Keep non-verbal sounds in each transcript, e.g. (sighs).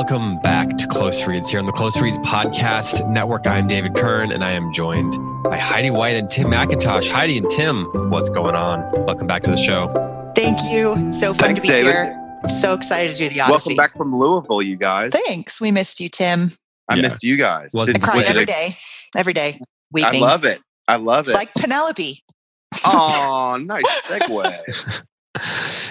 Welcome back to Close Reads here on the Close Reads Podcast Network. I'm David Kern and I am joined by Heidi White and Tim McIntosh. Heidi and Tim, what's going on? Welcome back to the show. Thank you. So fun Thanks, to be David. here. So excited to do the Odyssey. Welcome back from Louisville, you guys. Thanks. We missed you, Tim. I Yeah. missed you guys. Wasn't I cry was it every a- day. Every day. I love it. I love it. Like Penelope. oh, nice segue. (laughs)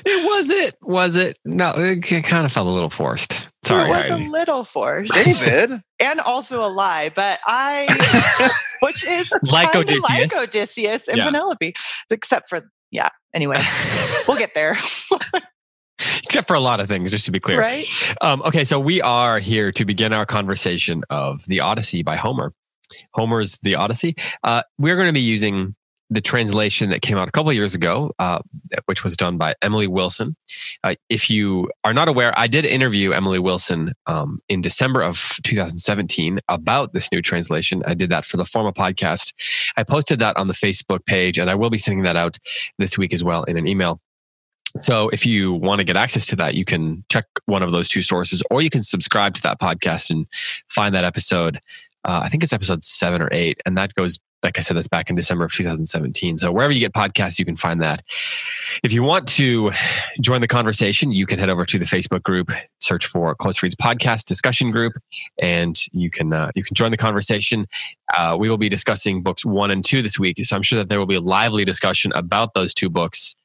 It was it. Was it? No, it kind of felt a little forced. Sorry, it was Heidi. a little forced. David. (laughs) and also a lie, but I, (laughs) which is Like kind of Odysseus. like Odysseus and Yeah. Penelope, except for, yeah. Anyway, we'll get there. (laughs) Except for a lot of things, just to be clear. right? Um, okay, so we are here to begin our conversation of The Odyssey by Homer. Homer's The Odyssey. Uh, we're going to be using the translation that came out a couple years ago, uh, which was done by Emily Wilson. Uh, if you are not aware, I did interview Emily Wilson um, in December of 2017 about this new translation. I did that for the Forma podcast. I posted that on the Facebook page, and I will be sending that out this week as well in an email. So if you want to get access to that, you can check one of those two sources, or you can subscribe to that podcast and find that episode. Uh, I think it's episode seven or eight, and that goes, like I said, that's back in December of 2017. So wherever you get podcasts, you can find that. If you want to join the conversation, you can head over to the Facebook group, search for Close Reads Podcast Discussion Group, and you can uh, you can join the conversation. Uh, we will be discussing books one and two this week, so I'm sure that there will be a lively discussion about those two books.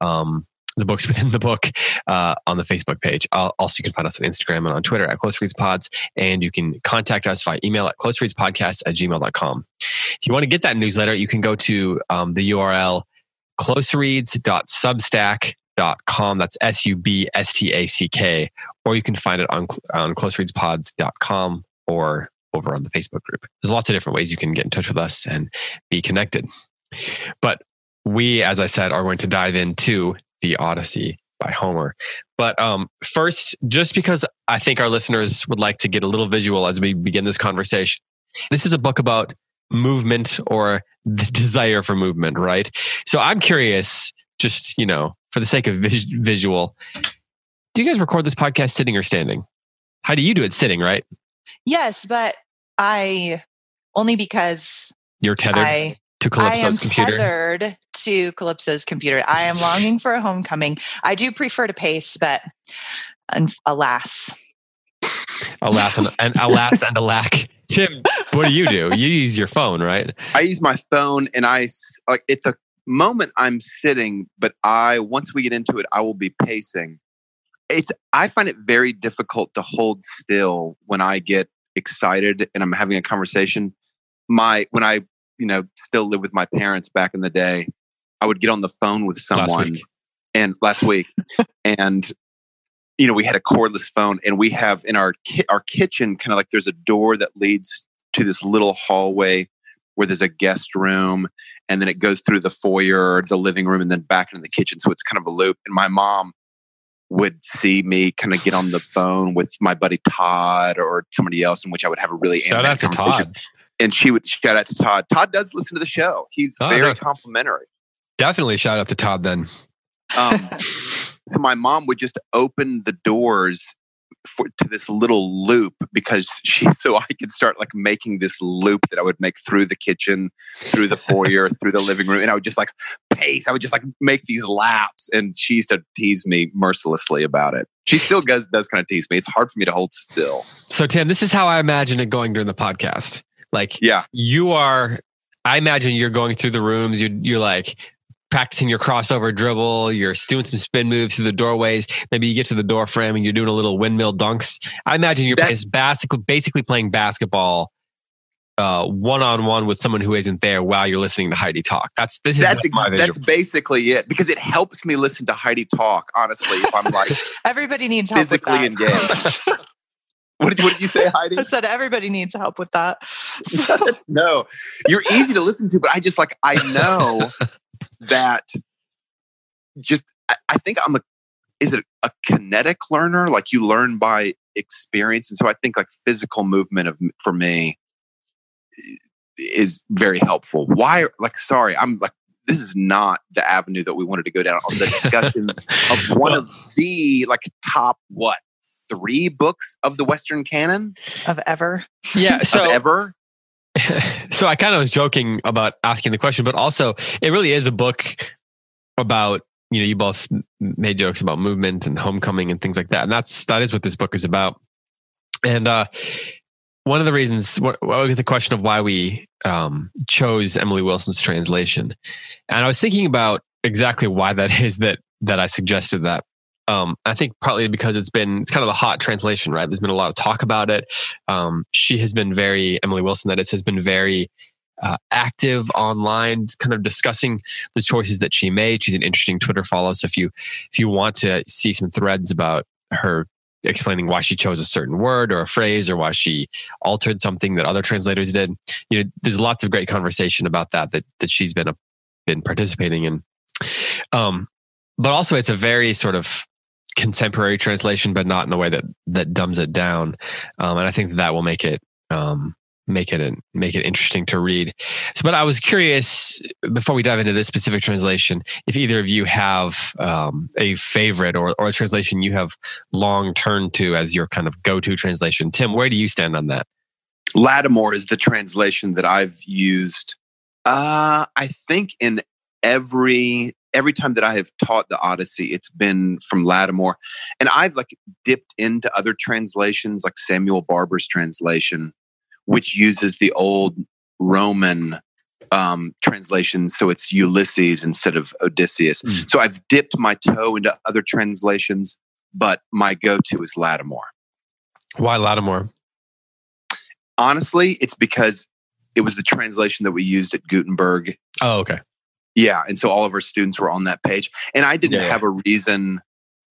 Um, the books within the book uh, on the Facebook page. Also, you can find us on Instagram and on Twitter at Close Reads Pods, and you can contact us via email at closereadspodcast at gmail.com. If you want to get that newsletter, you can go to um, the URL closereads.substack.com. That's S U B S T A C K, or you can find it on, on closereadspods.com or over on the Facebook group. There's lots of different ways you can get in touch with us and be connected. But we, as I said, are going to dive into the Odyssey by Homer. But um, first, just because I think our listeners would like to get a little visual as we begin this conversation, this is a book about movement or the (laughs) desire for movement, right? So I'm curious, just, you know, for the sake of vis- visual, do you guys record this podcast sitting or standing? How do you do it sitting, right? Yes, but I only because You're tethered I to I am Calypso's computer. tethered to Calypso's computer. I am longing for a homecoming. I do prefer to pace, but un- alas, Alas and, and alas and alack. (laughs) Tim, what do you do? You use your phone, right? I use my phone and I like it's a moment I'm sitting, but I once we get into it, I will be pacing. It's I find it very difficult to hold still when I get excited and I'm having a conversation. My when I you know still live with my parents back in the day, I would get on the phone with someone week. and last week (laughs) and you know we had a cordless phone and we have in our ki- our kitchen kind of like there's a door that leads to this little hallway where there's a guest room and then it goes through the foyer the living room and then back into the kitchen so it's kind of a loop and my mom would see me kind of get on the phone with my buddy Todd or somebody else in which I would have a really Shout out to conversation. Todd. And she would shout out to Todd Todd does listen to the show he's Oh, very nice. complimentary Definitely shout out to Todd then. um, (laughs) so my mom would just open the doors for, to this little loop because (laughs) she so I could start like making this loop that I would make through the kitchen, through the foyer, (laughs) through the living room, and I would just like pace. I would just like make these laps, and she used to tease me mercilessly about it. She still does does kind of tease me. It's hard for me to hold still. So, Tim, this is how I imagine it going during the podcast. Like, Yeah, you are, I imagine you're going through the rooms, you're, you're like practicing your crossover dribble, you're doing some spin moves through the doorways. Maybe you get to the door frame and you're doing a little windmill dunks. I imagine you're That- basically, basically playing basketball one on one with someone who isn't there while you're listening to Heidi talk. That's this is that's my ex- that's basically it because it helps me listen to Heidi talk. Honestly, if I'm like (laughs) everybody needs help physically with that. engaged. (laughs) What did, what did you say, Heidi? I said everybody needs help with that. (laughs) no, you're easy to listen to, but I just like I know (laughs) that just I, I think I'm a is it a kinetic learner? Like you learn by experience, and so I think like physical movement of for me is very helpful. Why? Like, sorry, I'm like this is not the avenue that we wanted to go down on the discussion of (laughs) one of the like top what three books of the Western canon of ever. Yeah. So of ever. (laughs) so I kind of was joking about asking the question, but also it really is a book about you know you both made jokes about movement and homecoming and things like that, and that's that is what this book is about. And uh, one of the reasons, what, what the question of why we um, chose Emily Wilson's translation, and I was thinking about exactly why that (laughs) is that that I suggested that. Um, I think partly because it's been it's kind of a hot translation, right? There's been a lot of talk about it. Um, she has been very Emily Wilson, that is, has been very uh, active online, kind of discussing the choices that she made. She's an interesting Twitter follow. So if you if you want to see some threads about her explaining why she chose a certain word or a phrase or why she altered something that other translators did, you know, there's lots of great conversation about that that that she's been a, been participating in. Um, but also it's a very sort of contemporary translation, but not in a way that that dumbs it down. Um, and I think that, that will make it um, make it and make it interesting to read. But I was curious before we dive into this specific translation, if either of you have um, a favorite or or a translation you have long turned to as your kind of go to translation. Tim, where do you stand on that? Lattimore is the translation that I've used. Uh, I think in every every time that I have taught the Odyssey, it's been from Lattimore. And I've like dipped into other translations, like Samuel Barber's translation, which uses the old Roman um, translations. So it's Ulysses instead of Odysseus. Mm. So I've dipped my toe into other translations, but my go to is Lattimore. Why Lattimore? Honestly, it's because it was the translation that we used at Gutenberg. Oh, okay. Yeah. And so all of our students were on that page. And I didn't yeah, have a reason.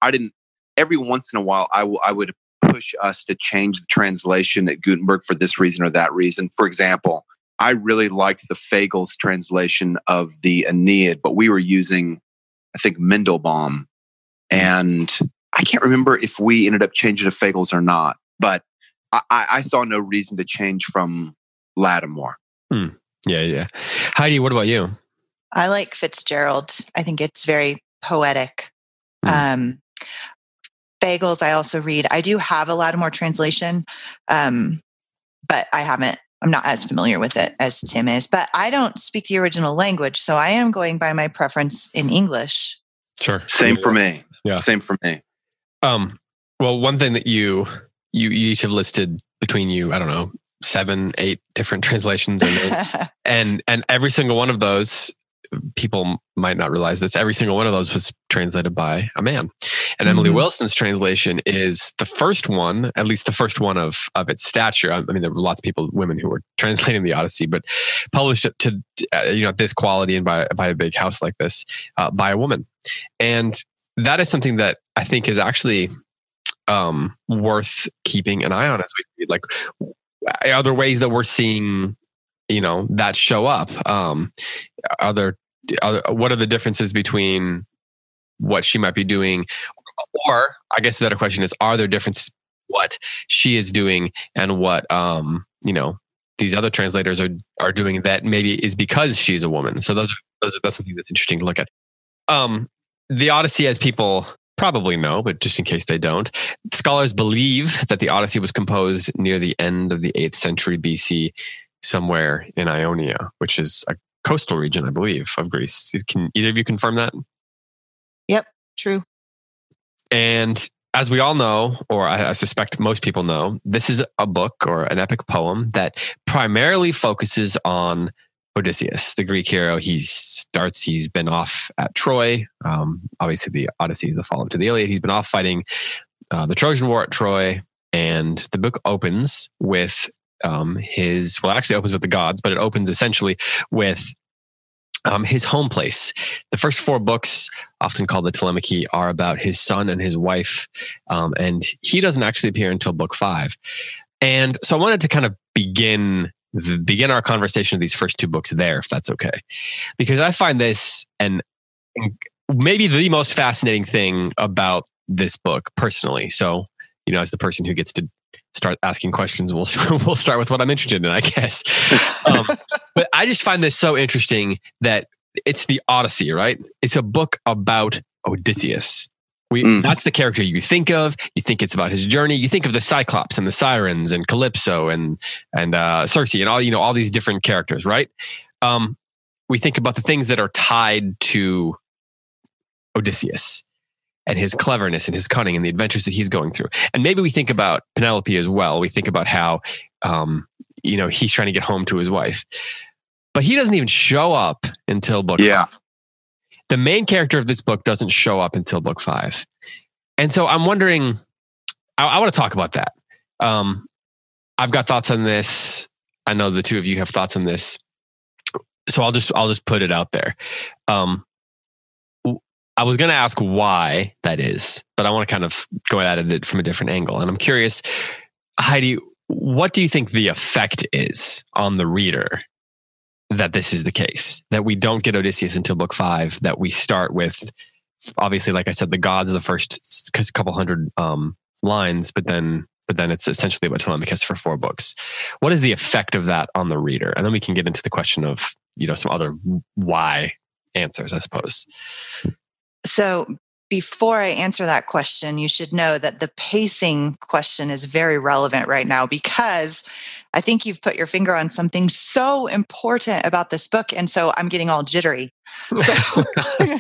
I didn't, every once in a while, I, w- I would push us to change the translation at Gutenberg for this reason or that reason. For example, I really liked the Fagles translation of the Aeneid, but we were using, I think, Mandelbaum. And I can't remember if we ended up changing to Fagles or not, but I, I saw no reason to change from Lattimore. Hmm. Yeah, yeah. Heidi, what about you? I like Fitzgerald. I think it's very poetic. Mm. Um, Fagles, I also read. I do have a Lattimore translation, um, but I haven't. I'm not as familiar with it as Tim is. But I don't speak the original language, so I am going by my preference in English. Sure. Same for me. Yeah. Same for me. Um. Well, one thing that you you, you each have listed between you, I don't know, seven, eight different (laughs) translations and (laughs) and and every single one of those people might not realize this. Every single one of those was translated by a man. And Emily mm-hmm. Wilson's translation is the first one, at least the first one of, of its stature. I mean, there were lots of people, women who were translating the Odyssey, but published it to, uh, you know, this quality and by, by a big house like this uh, by a woman. And that is something that I think is actually um, worth keeping an eye on as we read. Like, are there ways that we're seeing you know that show up um are there are, what are the differences between what she might be doing? Or i guess the better question is are there differences what she is doing and what um you know these other translators are are doing that maybe is because she's a woman? So those are those are that's something that's interesting to look at. Um the odyssey as people probably know, but just in case they don't, scholars believe that the Odyssey was composed near the end of the 8th century BC somewhere in Ionia, which is a coastal region, I believe, of Greece. Can either of you confirm that? Yep, true. And as we all know, or I, I, suspect most people know, this is a book or an epic poem that primarily focuses on Odysseus, the Greek hero. He starts, he's been off at Troy. Um, obviously, the Odyssey is the follow up to the Iliad. He's been off fighting uh, the Trojan War at Troy. And the book opens with um, his well actually opens with the gods but it opens essentially with um, his home place. The first four books often called the telemachy are about his son and his wife um, and he doesn't actually appear until book five. And so i wanted to kind of begin begin our conversation of these first two books there if that's okay. Because i find this and maybe the most fascinating thing about this book personally. So you know as the person who gets to start asking questions, we'll (laughs) we'll start with what I'm interested in, I guess. Um, (laughs) but I just find this so interesting that it's the Odyssey, right? It's a book about Odysseus, We, mm. That's the character you think of. You think it's about his journey. You think of the Cyclops and the Sirens and Calypso and and uh, Circe and all you know all these different characters, right? Um, we think about the things that are tied to Odysseus and his cleverness and his cunning and the adventures that he's going through. And maybe we think about Penelope as well. We think about how um, you know he's trying to get home to his wife, but he doesn't even show up until book yeah. Five the main character of this book doesn't show up until book five. And so I'm wondering, I, I want to talk about that. Um, I've got thoughts on this. I know the two of you have thoughts on this. So I'll just I'll just put it out there. Um, I was going to ask why that is, but I want to kind of go at it from a different angle. And I'm curious, Heidi, what do you think the effect is on the reader that this is the case, that we don't get Odysseus until book five, that we start with, obviously, like I said, the gods of the first couple hundred um, lines, but then but then it's essentially about Telemachus for four books. What is the effect of that on the reader? And then we can get into the question of, you know, some other why answers, I suppose. So before I answer that question, you should know that the pacing question is very relevant right now because I think you've put your finger on something so important about this book. And so I'm getting all jittery. (laughs) So (laughs)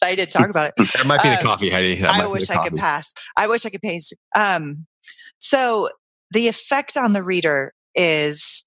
excited to talk about it. That might be the um, coffee, Heidi. I wish I could pass. I wish I could pace. Um, so the effect on the reader is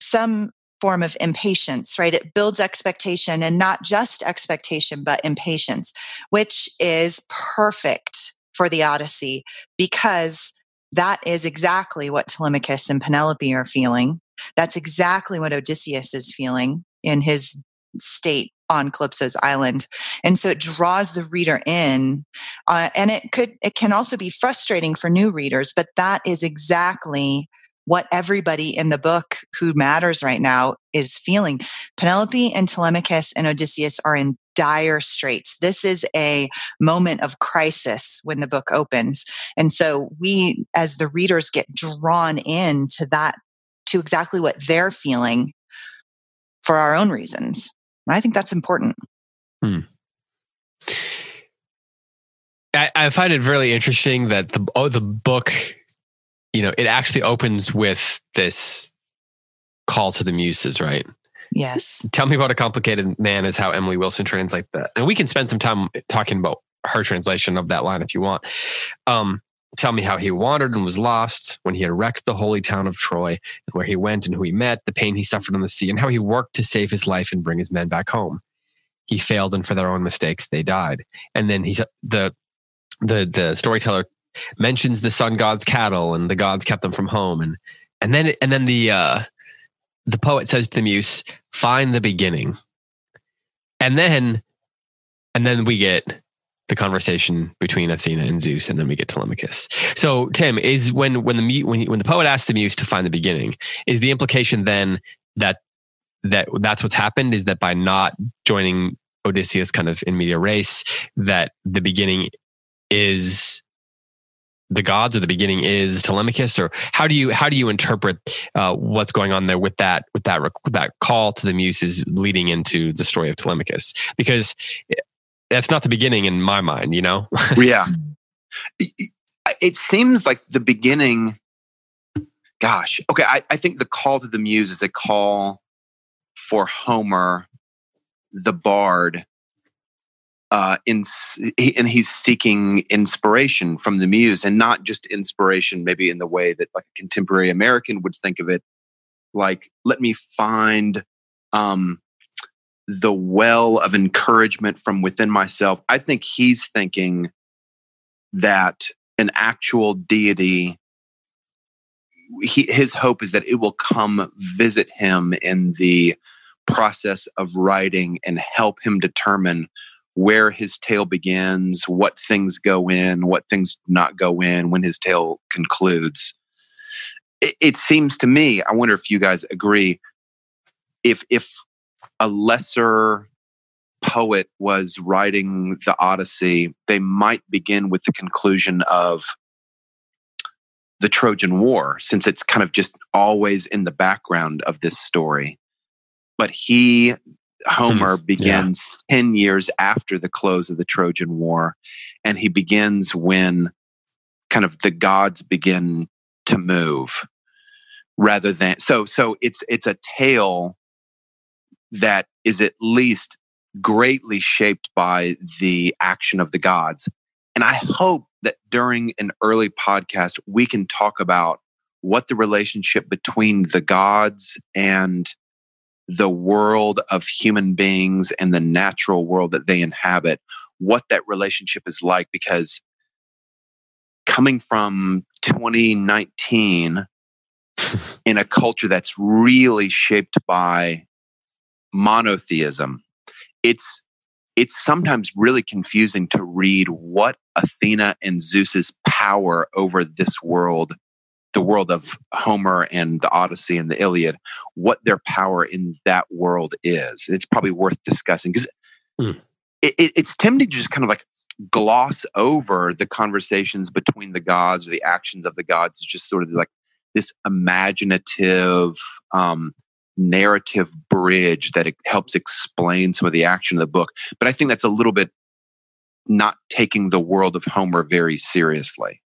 some form of impatience, right? It builds expectation and not just expectation, but impatience, which is perfect for the Odyssey because that is exactly what Telemachus and Penelope are feeling. That's exactly what Odysseus is feeling in his state on Calypso's island. And so it draws the reader in. Uh, and it could, it can also be frustrating for new readers, but that is exactly what everybody in the book who matters right now is feeling. Penelope and Telemachus and Odysseus are in dire straits. This is a moment of crisis when the book opens. And so we, as the readers, get drawn into that, to exactly what they're feeling for our own reasons. And I think that's important. Hmm. I, I find it really interesting that the oh the book you know, it actually opens with this call to the muses, right? Yes. Tell me about a complicated man is how Emily Wilson translates that. And we can spend some time talking about her translation of that line if you want. Um, tell me how he wandered and was lost when he had wrecked the holy town of Troy and where he went and who he met, the pain he suffered on the sea, and how he worked to save his life and bring his men back home. He failed, and for their own mistakes, they died. And then he the the the storyteller mentions the sun god's cattle and the gods kept them from home and and then and then the uh the poet says to the muse find the beginning and then and then we get the conversation between Athena and Zeus, and then we get Telemachus. So, Tim, is when when the when when the poet asks the muse to find the beginning, is the implication then that that that's what's happened? Is that by not joining Odysseus, kind of in medias res that the beginning is the gods or the beginning is Telemachus, or how do you how do you interpret uh, what's going on there with that with that with that call to the muses leading into the story of Telemachus? Because that's not the beginning in my mind, you know. (laughs) yeah, it seems like the beginning. Gosh, okay. I, I think the call to the muse is a call for Homer, the bard, uh, in, and he's seeking inspiration from the muse and not just inspiration maybe in the way that like a contemporary american would think of it. Like let me find um, the well of encouragement from within myself. I think he's thinking that an actual deity he, his hope is that it will come visit him in the process of writing and help him determine where his tale begins, what things go in, what things not go in, when his tale concludes. It, it seems to me, I wonder if you guys agree, if if a lesser poet was writing the Odyssey, they might begin with the conclusion of the Trojan War, since it's kind of just always in the background of this story. But he Homer (laughs) begins yeah. 10 years after the close of the Trojan War. And he begins when kind of the gods begin to move rather than so so it's it's a tale that is at least greatly shaped by the action of the gods and i hope that during an early podcast we can talk about what the relationship between the gods and the world of human beings and the natural world that they inhabit, what that relationship is like. Because coming from 2019 (laughs) in a culture that's really shaped by monotheism, it's it's sometimes really confusing to read what Athena and Zeus's power over this world the world of Homer and the Odyssey and the Iliad, what their power in that world is. It's probably worth discussing because mm. it, it, it's tempting to just kind of like gloss over the conversations between the gods or the actions of the gods. It's just sort of like this imaginative um, narrative bridge that it helps explain some of the action of the book. But I think that's a little bit not taking the world of Homer very seriously.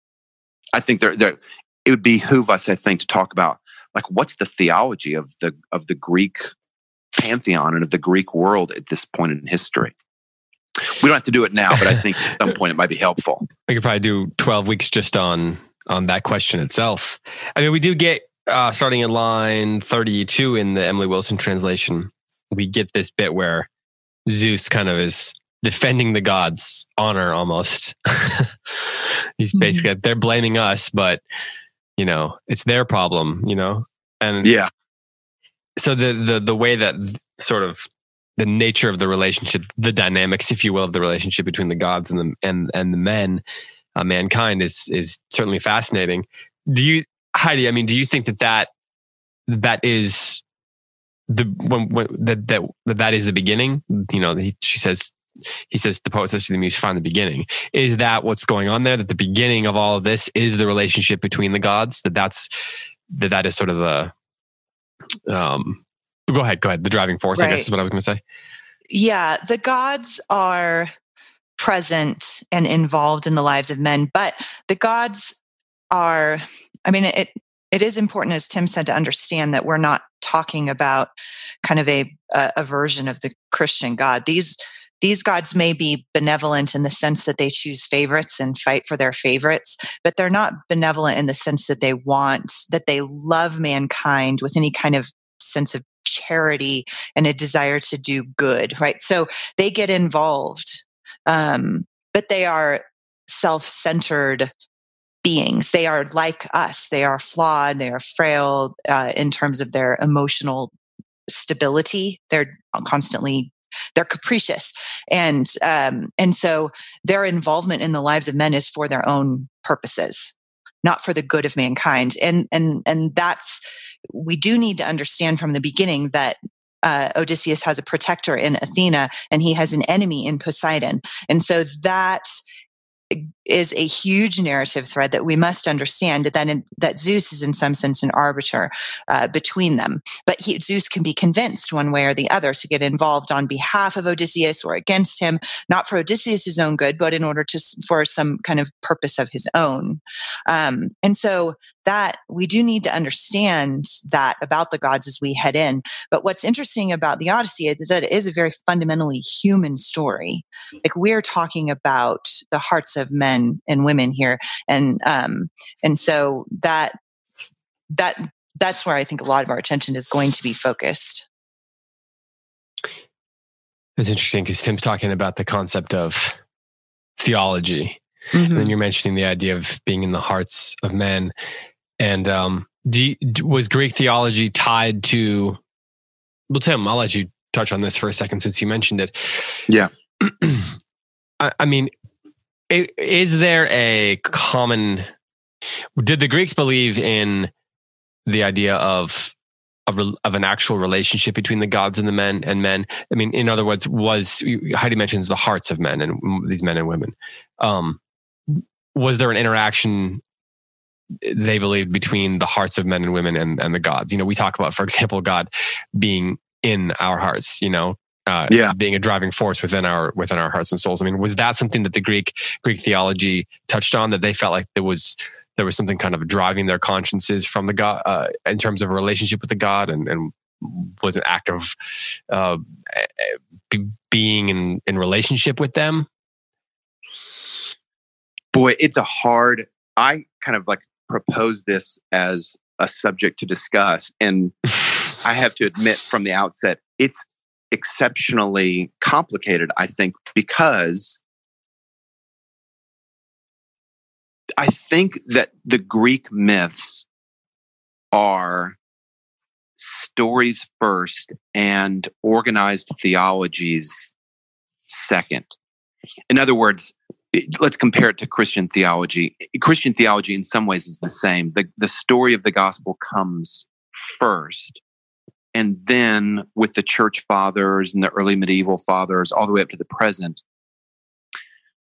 I think there, there it would behoove us, I think, to talk about like what's the theology of the of the Greek pantheon and of the Greek world at this point in history. We don't have to do it now, but I (laughs) think at some point it might be helpful. We could probably do twelve weeks just on on that question itself. I mean, we do get uh, starting in line thirty-two in the Emily Wilson translation. We get this bit where Zeus kind of is defending the gods' honor almost. (laughs) He's mm-hmm. basically they're blaming us, but you know it's their problem you know? And yeah. so the the the way that sort of the nature of the relationship the dynamics if you will of the relationship between the gods and the and and the men uh, mankind is is certainly fascinating. Do you heidi i mean do you think that that that is the when, when that that that is the beginning? You know he, she says he says the poet says to the muse find the beginning. Is that what's going on there? That the beginning of all of this is the relationship between the gods? That that's that that is sort of the um go ahead go ahead. The driving force right. i guess is what i was going to say. Yeah the gods are present and involved in the lives of men but the gods are i mean it it is important as tim said to understand that we're not talking about kind of a a, version of the christian god. These these gods may be benevolent in the sense that they choose favorites and fight for their favorites, but they're not benevolent in the sense that they want, that they love mankind with any kind of sense of charity and a desire to do good, right? So they get involved, um, but they are self centered beings. They are like us, they are flawed, they are frail uh, in terms of their emotional stability. They're constantly they're capricious and um, and so their involvement in the lives of men is for their own purposes not for the good of mankind and and and that's we do need to understand from the beginning that uh, Odysseus has a protector in Athena and he has an enemy in Poseidon. And so that is a huge narrative thread that we must understand that in, that Zeus is in some sense an arbiter uh, between them. But he, Zeus can be convinced one way or the other to get involved on behalf of Odysseus or against him, not for Odysseus's own good, but in order to for some kind of purpose of his own. Um, and so that we do need to understand that about the gods as we head in. But what's interesting about the Odyssey is that it is a very fundamentally human story. Like we're talking about the hearts of men men and women here, and um, and so that that that's where I think a lot of our attention is going to be focused. It's interesting because Tim's talking about the concept of theology, mm-hmm. and then mm-hmm. you're mentioning the idea of being in the hearts of men. And um, you, was Greek theology tied to? Well, Tim, I'll let you touch on this for a second since you mentioned it. Yeah. (clears throat) I, I mean, is there a common? Did the Greeks believe in the idea of of, an actual relationship between the gods and the men and men? I mean, in other words, was Heidi mentions the hearts of men and these men and women. Um, was there an interaction they believed between the hearts of men and women and, and the gods? You know, we talk about, for example, God being in our hearts. You know, uh, yeah. being a driving force within our within our hearts and souls. I mean, was that something that the Greek Greek theology touched on that they felt like there was there was something kind of driving their consciences from the God uh, in terms of a relationship with the God and, and was an act of uh, being in, in relationship with them? Boy, it's a hard. I kind of like propose this as a subject to discuss, and (laughs) I have to admit from the outset, it's exceptionally complicated. I think because I think that the Greek myths are stories first and organized theologies second. In other words, let's compare it to Christian theology. Christian theology, in some ways, is the same. The, the story of the gospel comes first. And then, with the church fathers and the early medieval fathers, all the way up to the present,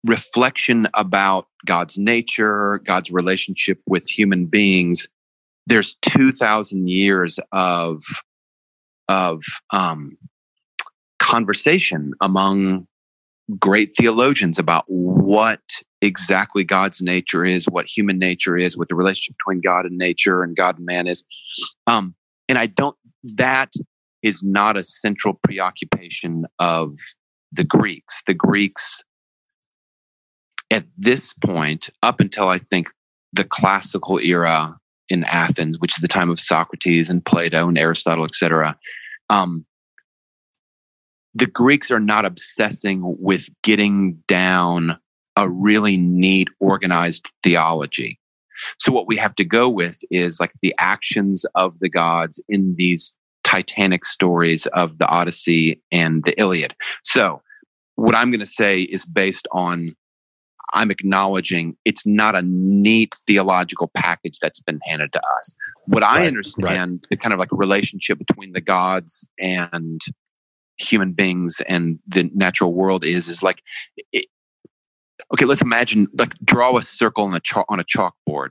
reflection about God's nature, God's relationship with human beings there's 2000 years of of um, conversation among great theologians about what exactly God's nature is, what human nature is, what the relationship between God and nature and God and man is. Um, and I don't, that is not a central preoccupation of the Greeks. The Greeks, at this point, up until I think the classical era, in Athens, which is the time of Socrates and Plato and Aristotle, etc. Um, the Greeks are not obsessing with getting down a really neat, organized theology. So what we have to go with is like the actions of the gods in these titanic stories of the Odyssey and the Iliad. So what I'm going to say is based on I'm acknowledging it's not a neat theological package that's been handed to us. What I understand, right. the kind of like relationship between the gods and human beings and the natural world is, is like, it, okay, let's imagine, like, draw a circle on a, chalk, on a chalkboard.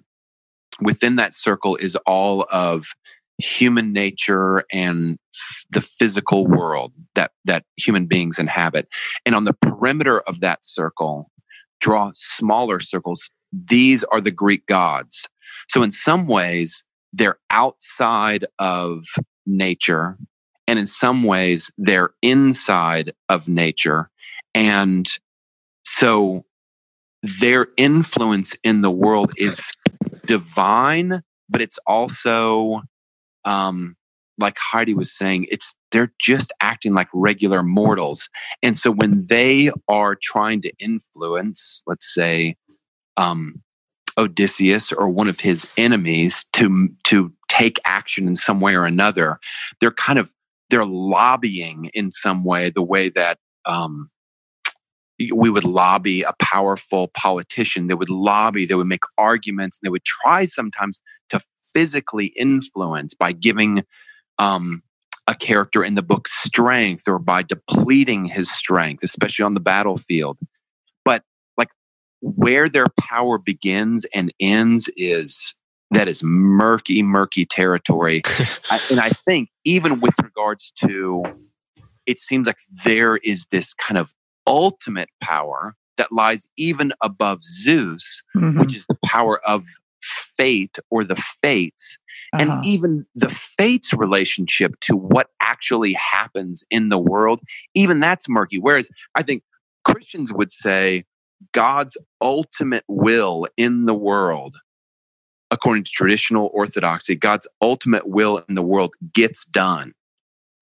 Within that circle is all of human nature and the physical world that that human beings inhabit and on the perimeter of that circle draw smaller circles. These are the Greek gods. So, in some ways, they're outside of nature, and in some ways, they're inside of nature. And so, their influence in the world is divine, but it's also um, like Heidi was saying, it's they're just acting like regular mortals. And so when they are trying to influence, let's say, um, Odysseus or one of his enemies to to take action in some way or another, they're kind of they're lobbying in some way, the way that um, we would lobby a powerful politician. They would lobby, they would make arguments, and they would try sometimes to physically influence by giving um, a character in the book strength or by depleting his strength, especially on the battlefield. But like where their power begins and ends is that is murky, murky territory. (laughs) I, and I think even with regards to, it seems like there is this kind of ultimate power that lies even above Zeus, mm-hmm. which is the power of fate or the fates uh-huh. and even the fates relationship to what actually happens in the world, even that's murky. Whereas I think Christians would say God's ultimate will in the world, according to traditional orthodoxy, God's ultimate will in the world gets done.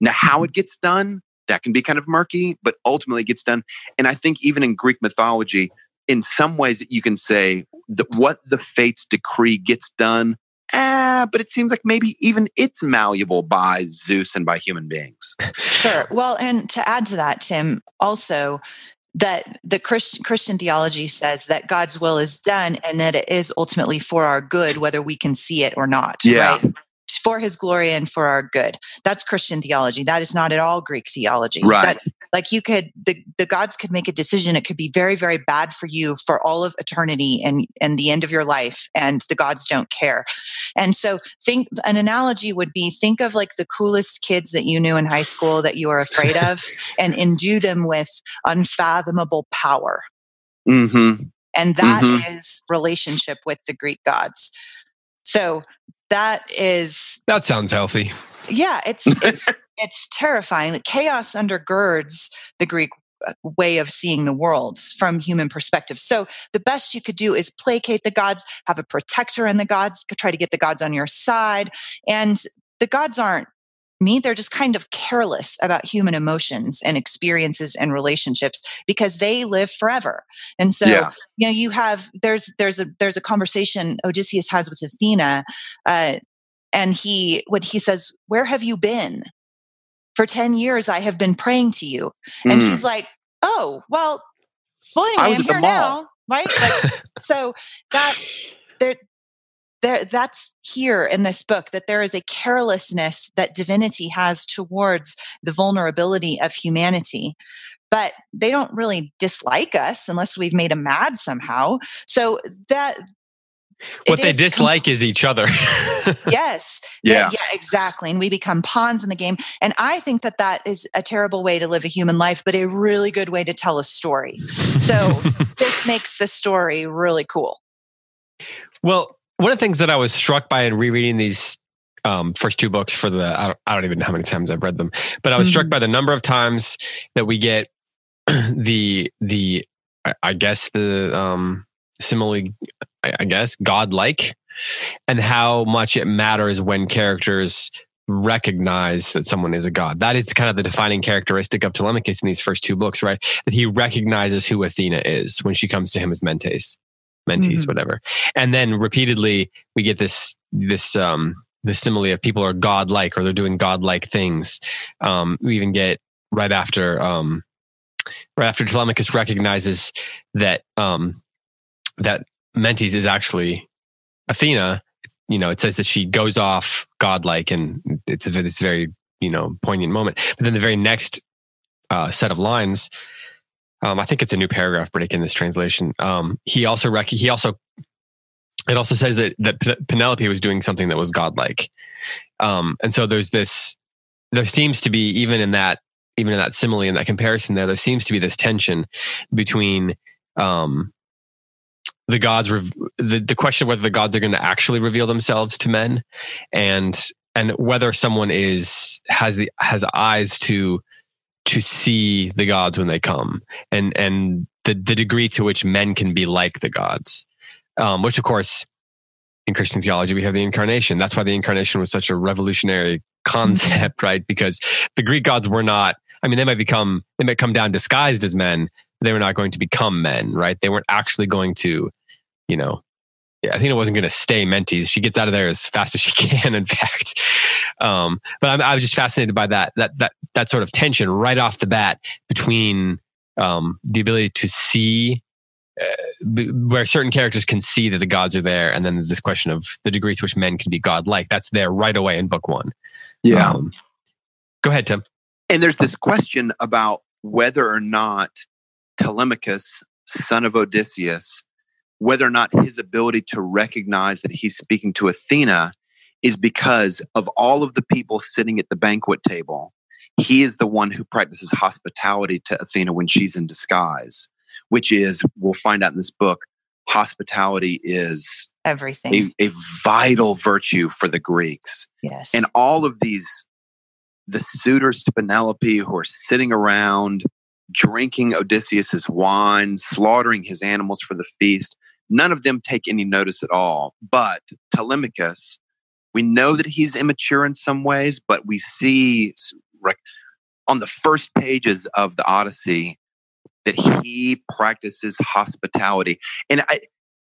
Now, how it gets done, that can be kind of murky, but ultimately gets done. And I think even in Greek mythology, in some ways you can say that what the fates decree gets done ah, but it seems like maybe even it's malleable by Zeus and by human beings. (laughs) Sure. Well, and to add to that, Tim, also that the Christ, Christian theology says that God's will is done and that it is ultimately for our good, whether we can see it or not. Yeah. Right? For his glory and for our good. That's Christian theology. That is not at all Greek theology. Right. That's like you could the, the gods could make a decision. It could be very, very bad for you for all of eternity and, and the end of your life. And the gods don't care. And so think an analogy would be think of like the coolest kids that you knew in high school that you were afraid of (laughs) and endue them with unfathomable power. Mm-hmm. And that mm-hmm. is relationship with the Greek gods. So that is that sounds healthy. Yeah, it's (laughs) it's it's terrifying. Chaos undergirds the Greek uh, way of seeing the world from human perspective. So the best you could do is placate the gods, have a protector in the gods, try to get the gods on your side. And the gods aren't me they're just kind of careless about human emotions and experiences and relationships because they live forever. And so yeah. you know you have there's there's a there's a conversation odysseus has with athena uh, and he when he says where have you been? For 10 years i have been praying to you. And mm. she's like oh well well anyway i'm here now right? Like, so that's there there, that's here in this book that there is a carelessness that divinity has towards the vulnerability of humanity. But they don't really dislike us unless we've made them mad somehow. So that what they dislike com- is each other. (laughs) Yes. Yeah. yeah exactly and we become pawns in the game and i think that that is a terrible way to live a human life but a really good way to tell a story. So (laughs) this makes the story really cool. Well one of the things that I was struck by in rereading these um, first two books for the I don't, I don't, even know how many times I've read them, but I was mm-hmm. struck by the number of times that we get (clears throat) the the I guess the um, similarly I guess godlike, and how much it matters when characters recognize that someone is a god. That is kind of the defining characteristic of Telemachus in these first two books, right? That he recognizes who Athena is when she comes to him as Mentes Mentes, mm-hmm. whatever. And then repeatedly we get this this um the simile of people are godlike or they're doing godlike things. Um, we even get right after um, right after Telemachus recognizes that um, that Mentes is actually Athena. You know, it says that she goes off godlike, and it's a this very you know poignant moment. But then the very next uh, set of lines um, I think it's a new paragraph break in this translation. Um, he also rec- he also it also says that that Penelope was doing something that was godlike, um, and so there's this. There seems to be even in that even in that simile in that comparison there there seems to be this tension between um, the gods rev- the, the question of whether the gods are going to actually reveal themselves to men and and whether someone is has the has eyes to to see the gods when they come and and the the degree to which men can be like the gods. Um, which of course in christian theology we have the incarnation. That's why the incarnation was such a revolutionary concept (laughs) right? Because the greek gods were not i mean they might become they might come down disguised as men they were not going to become men right? They weren't actually going to you know yeah, it wasn't going to stay Mentes. She gets out of there as fast as she (laughs) can. In fact, um, but I'm, i was just fascinated by that that that that sort of tension right off the bat between um, the ability to see uh, where certain characters can see that the gods are there, and then this question of the degree to which men can be godlike. That's there right away in book one. Yeah. Um, go ahead, Tim. And there's this question about whether or not Telemachus, son of Odysseus, whether or not his ability to recognize that he's speaking to Athena is because of all of the people sitting at the banquet table. He is the one who practices hospitality to Athena when she's in disguise, which is, we'll find out in this book, hospitality is everything, a, a vital virtue for the Greeks. Yes. And all of these, the suitors to Penelope who are sitting around drinking Odysseus's wine, slaughtering his animals for the feast, None of them take any notice at all. But Telemachus, we know that he's immature in some ways, but we see on the first pages of the Odyssey that he practices hospitality. And I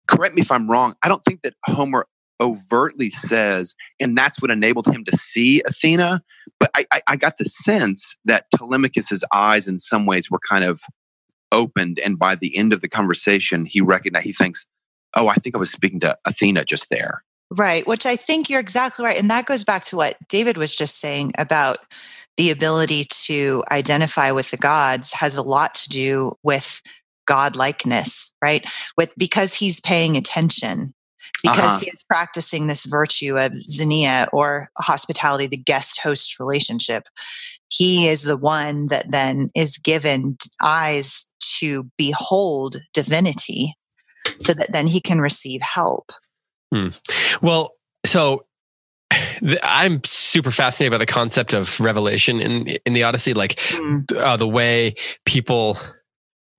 correct me if I'm wrong, I don't think that Homer overtly says, and that's what enabled him to see Athena. But I, I, I got the sense that Telemachus's eyes, in some ways, were kind of opened and by the end of the conversation he recognized he thinks oh i think i was speaking to athena just there Right, which I think you're exactly right. And that goes back to what David was just saying about the ability to identify with the gods has a lot to do with godlikeness, right? With because he's paying attention, because uh-huh. he is practicing this virtue of xenia or hospitality, the guest host relationship. He is the one that then is given eyes to behold divinity so that then he can receive help. Hmm. Well, so I'm super fascinated by the concept of revelation in in the Odyssey, like mm. uh, the way people,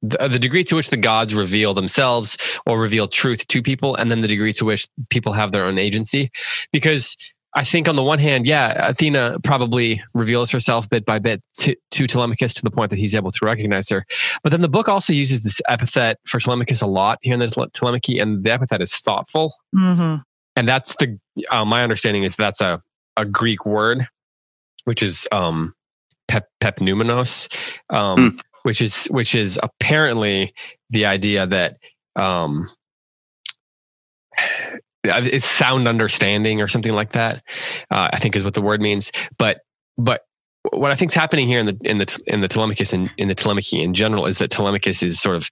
the, the, degree to which the gods reveal themselves or reveal truth to people, and then the degree to which people have their own agency. Because I think on the one hand, yeah, Athena probably reveals herself bit by bit to, to Telemachus to the point that he's able to recognize her. But then the book also uses this epithet for Telemachus a lot here in the Telemachy, and the epithet is thoughtful. Mm-hmm. And that's the uh, my understanding is that's a a Greek word, which is um, pep, pepnumenos, um, mm. which is which is apparently the idea that um, it's sound understanding or something like that. Uh, I think is what the word means. But but what I think is happening here in the in the in the Telemachus and in, the Telemachy in general is that Telemachus is sort of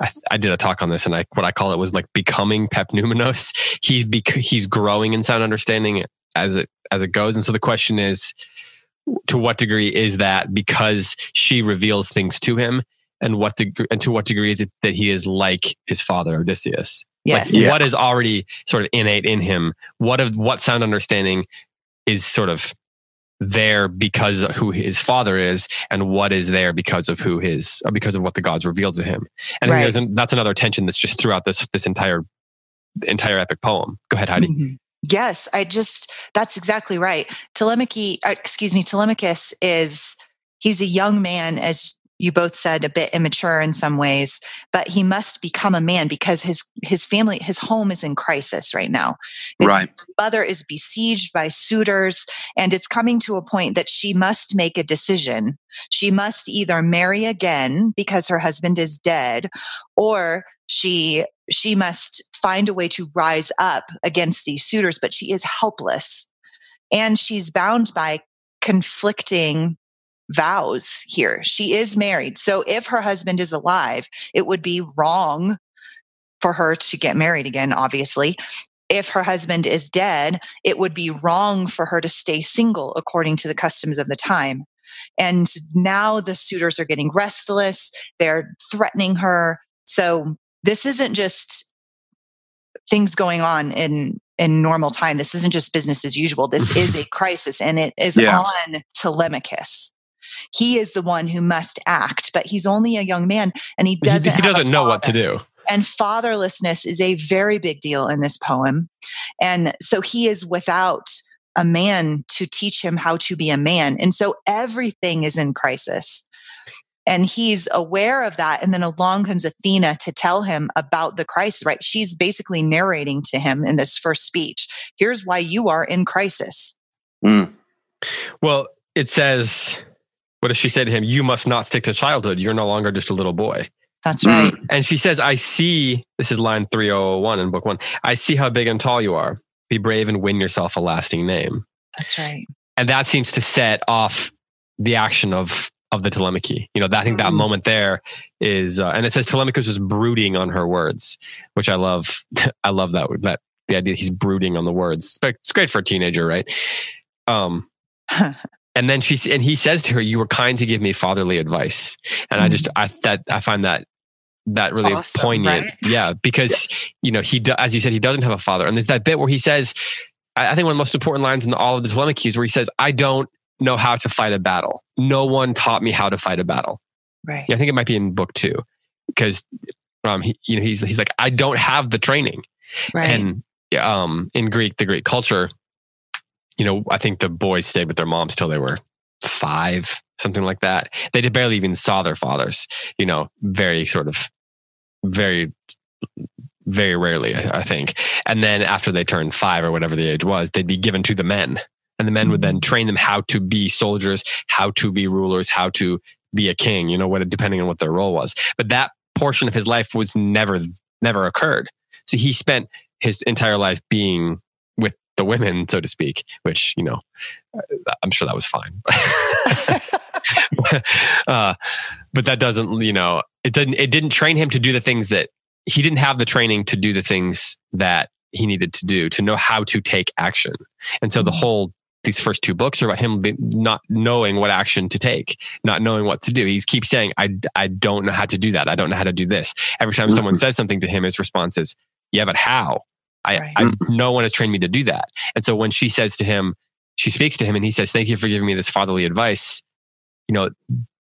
I, I, did a talk on this, and I what I call it was like becoming pepnumenos. He's bec- he's growing in sound understanding as it as it goes, and so the question is, to what degree is that because she reveals things to him, and what degree, and to what degree is it that he is like his father Odysseus? Yes. Like, yeah. What is already sort of innate in him? What of what sound understanding is sort of there because of who his father is and what is there because of who his uh, because of what the gods revealed to him and right. that's another tension that's just throughout this this entire entire epic poem go ahead heidi mm-hmm. yes i just that's exactly right telemachy uh, excuse me telemachus is he's a young man as you both said a bit immature in some ways but he must become a man because his his family his home is in crisis right now. His right. mother is besieged by suitors and it's coming to a point that she must make a decision. She must either marry again because her husband is dead or she she must find a way to rise up against these suitors but she is helpless. And she's bound by conflicting vows here. She is married. So if her husband is alive, it would be wrong for her to get married again, obviously. If her husband is dead, it would be wrong for her to stay single according to the customs of the time. And now the suitors are getting restless. They're threatening her. So this isn't just things going on in in normal time. This isn't just business as usual. This is a (laughs) crisis and it is yeah. on Telemachus. He is the one who must act, but he's only a young man and he doesn't he, he doesn't know what to do. And fatherlessness is a very big deal in this poem. And so he is without a man to teach him how to be a man. And so everything is in crisis. And he's aware of that. And then along comes Athena to tell him about the crisis, right? She's basically narrating to him in this first speech. Here's why you are in crisis. Mm. Well, it says what does she say to him? You must not stick to childhood. You're no longer just a little boy. That's right. And she says, I see, this is line 301 in book one. I see how big and tall you are. Be brave and win yourself a lasting name. That's right. And that seems to set off the action of of the Telemachy. You know, that, I think that mm. moment there is, uh, and it says Telemachus is brooding on her words, which I love. (laughs) I love that that the idea he's brooding on the words. It's great for a teenager, right? Um, (laughs) and then she and he says to her, "You were kind to give me fatherly advice," and mm-hmm. I just I that I find that that really awesome, poignant, right? yeah, because yes. you know he as you said he doesn't have a father, and there's that bit where he says, I, I think one of the most important lines in all of the Telemachy where he says, "I don't know how to fight a battle. No one taught me how to fight a battle." Right. Yeah, I think it might be in book two because um he you know he's he's like I don't have the training, right. and um in Greek the Greek culture you know, I think the boys stayed with their moms till they were five, something like that. They barely even saw their fathers, you know, very sort of, very, very rarely, I, think. And then after they turned five or whatever the age was, they'd be given to the men. And the men would then mm-hmm. train them how to be soldiers, how to be rulers, how to be a king, you know, what, depending on what their role was. But that portion of his life was never, never occurred. So he spent his entire life being the women, so to speak, which, you know, I'm sure that was fine. (laughs) uh, but that doesn't, you know, it didn't, it didn't train him to do the things that he didn't have the training to do the things that he needed to do to know how to take action. And so the mm-hmm. whole these first two books are about him not knowing what action to take, not knowing what to do. He keeps saying, I, I don't know how to do that. I don't know how to do this. Every time someone mm-hmm. says something to him, his response is, Yeah, but how? I, right. I, no one has trained me to do that. And so when she says to him, she speaks to him and he says, Thank you for giving me this fatherly advice. You know,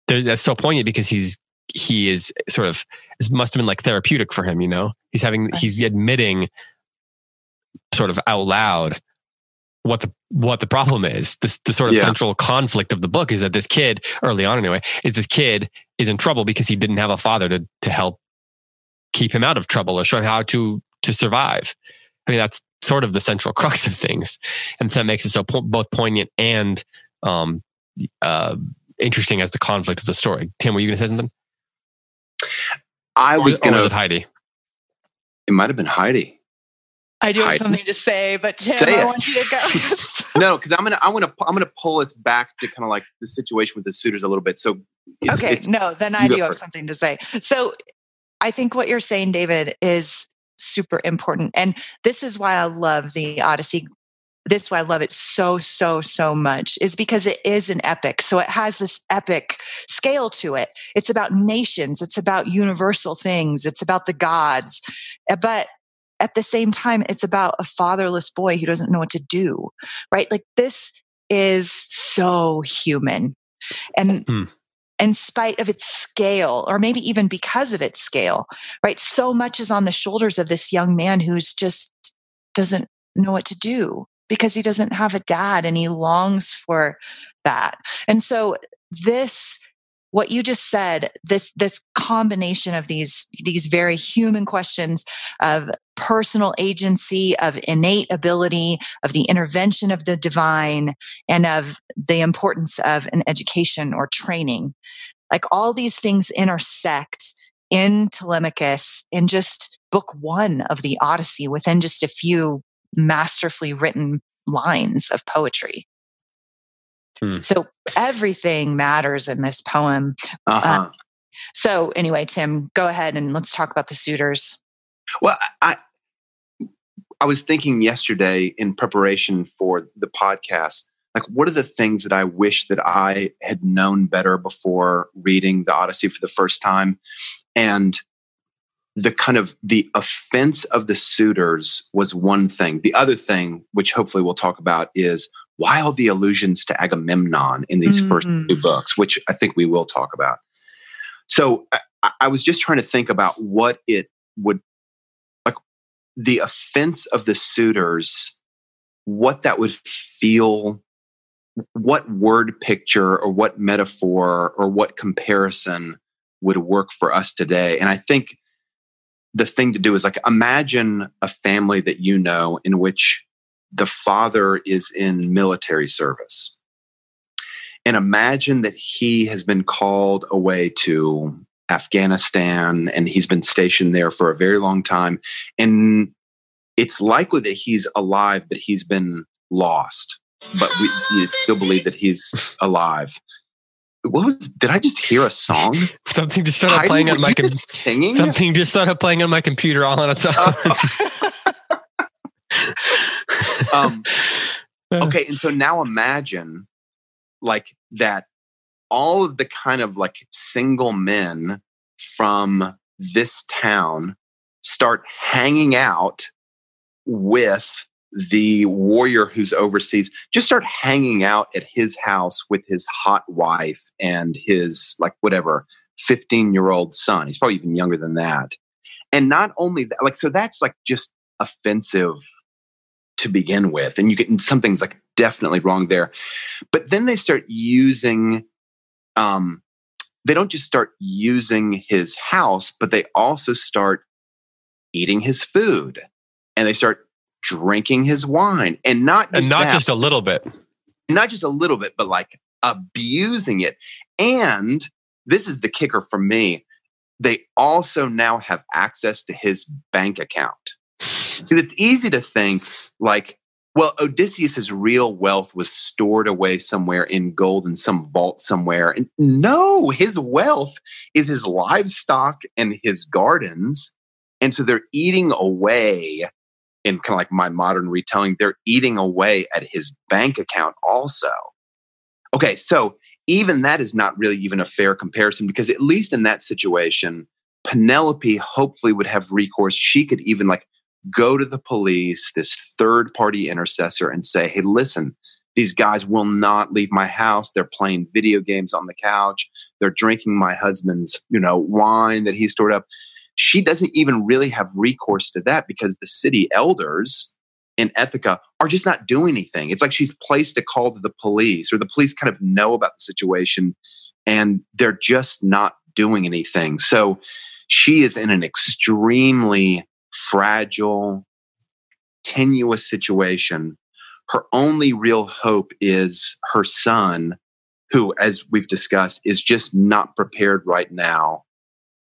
that's so poignant because he's he is sort of it must have been like therapeutic for him, you know? He's having he's admitting sort of out loud what the what the problem is. This the sort of yeah. central conflict of the book is that this kid, early on anyway, is this kid is in trouble because he didn't have a father to to help keep him out of trouble or show him how to to survive. I mean, that's sort of the central (laughs) crux of things, and that makes it so po- both poignant and um, uh, interesting as the conflict of the story. Tim, were you going to say something? I was going to. Was it Heidi? It might have been Heidi. I do have something to say, but Tim, say I it. want you to go. (laughs) (laughs) no, because I'm gonna I'm gonna I'm gonna pull us back to kind of like the situation with the suitors a little bit. So it's, okay, it's, no, then I do have something to say. So I think what you're saying, David, is super important, and this is why I love the Odyssey. This is why I love it so so so much is because it is an epic. So it has this epic scale to it. It's about nations. It's about universal things. It's about the gods, but at the same time, it's about a fatherless boy who doesn't know what to do, right? Like this is so human. And mm. In spite of its scale, or maybe even because of its scale, right? So much is on the shoulders of this young man who's just doesn't know what to do because he doesn't have a dad and he longs for that. And so this what you just said this this combination of these these very human questions of personal agency of innate ability of the intervention of the divine and of the importance of an education or training. Like all these things intersect in telemachus in just book one of the odyssey within just a few masterfully written lines of poetry Hmm. So everything matters in this poem. Uh-huh. Um, so anyway, Tim, go ahead and let's talk about the suitors. Well, I I was thinking yesterday in preparation for the podcast, like what are the things that I wish that I had known better before reading the Odyssey for the first time, and the kind of the offense of the suitors was one thing. The other thing, which hopefully we'll talk about, is all the allusions to Agamemnon in these mm-hmm. first two books, which I think we will talk about. So I, I was just trying to think about what it would like the offense of the suitors, what that would feel, what word picture or what metaphor or what comparison would work for us today. And I think the thing to do is like imagine a family that you know in which the father is in military service. And imagine that he has been called away to Afghanistan and he's been stationed there for a very long time. And it's likely that he's alive, but he's been lost. But we, still believe that he's alive. What was? Did I just hear a song? (laughs) Something just started playing on my computer. Something just started playing on my computer all on its (laughs) own. (laughs) um, (laughs) okay, and so now imagine like that all of the kind of like single men from this town start hanging out with the warrior who's overseas just start hanging out at his house with his hot wife and his like whatever 15 year old son. He's probably even younger than that. And not only that like so that's like just offensive to begin with. And you get something's like definitely wrong there. But then they start using, um, they don't just start using his house, but they also start eating his food and they start drinking his wine and not just and not that, just a little bit not just a little bit but like abusing it and this is the kicker for me they also now have access to his bank account because it's easy to think like Well, Odysseus's real wealth was stored away somewhere in gold in some vault somewhere. And no, his wealth is his livestock and his gardens. And so they're eating away in kind of like my modern retelling, they're eating away at his bank account also. Okay, so even that is not really even a fair comparison because at least in that situation, Penelope hopefully would have recourse. She could even like go to the police, this third party intercessor, and say, hey, listen, these guys will not leave my house. They're playing video games on the couch. They're drinking my husband's, you know, wine that he stored up. She doesn't even really have recourse to that because the city elders in Ithaca are just not doing anything. It's like she's placed a call to the police, or the police kind of know about the situation and they're just not doing anything. So she is in an extremely fragile, tenuous situation. Her only real hope is her son, who, as we've discussed, is just not prepared right now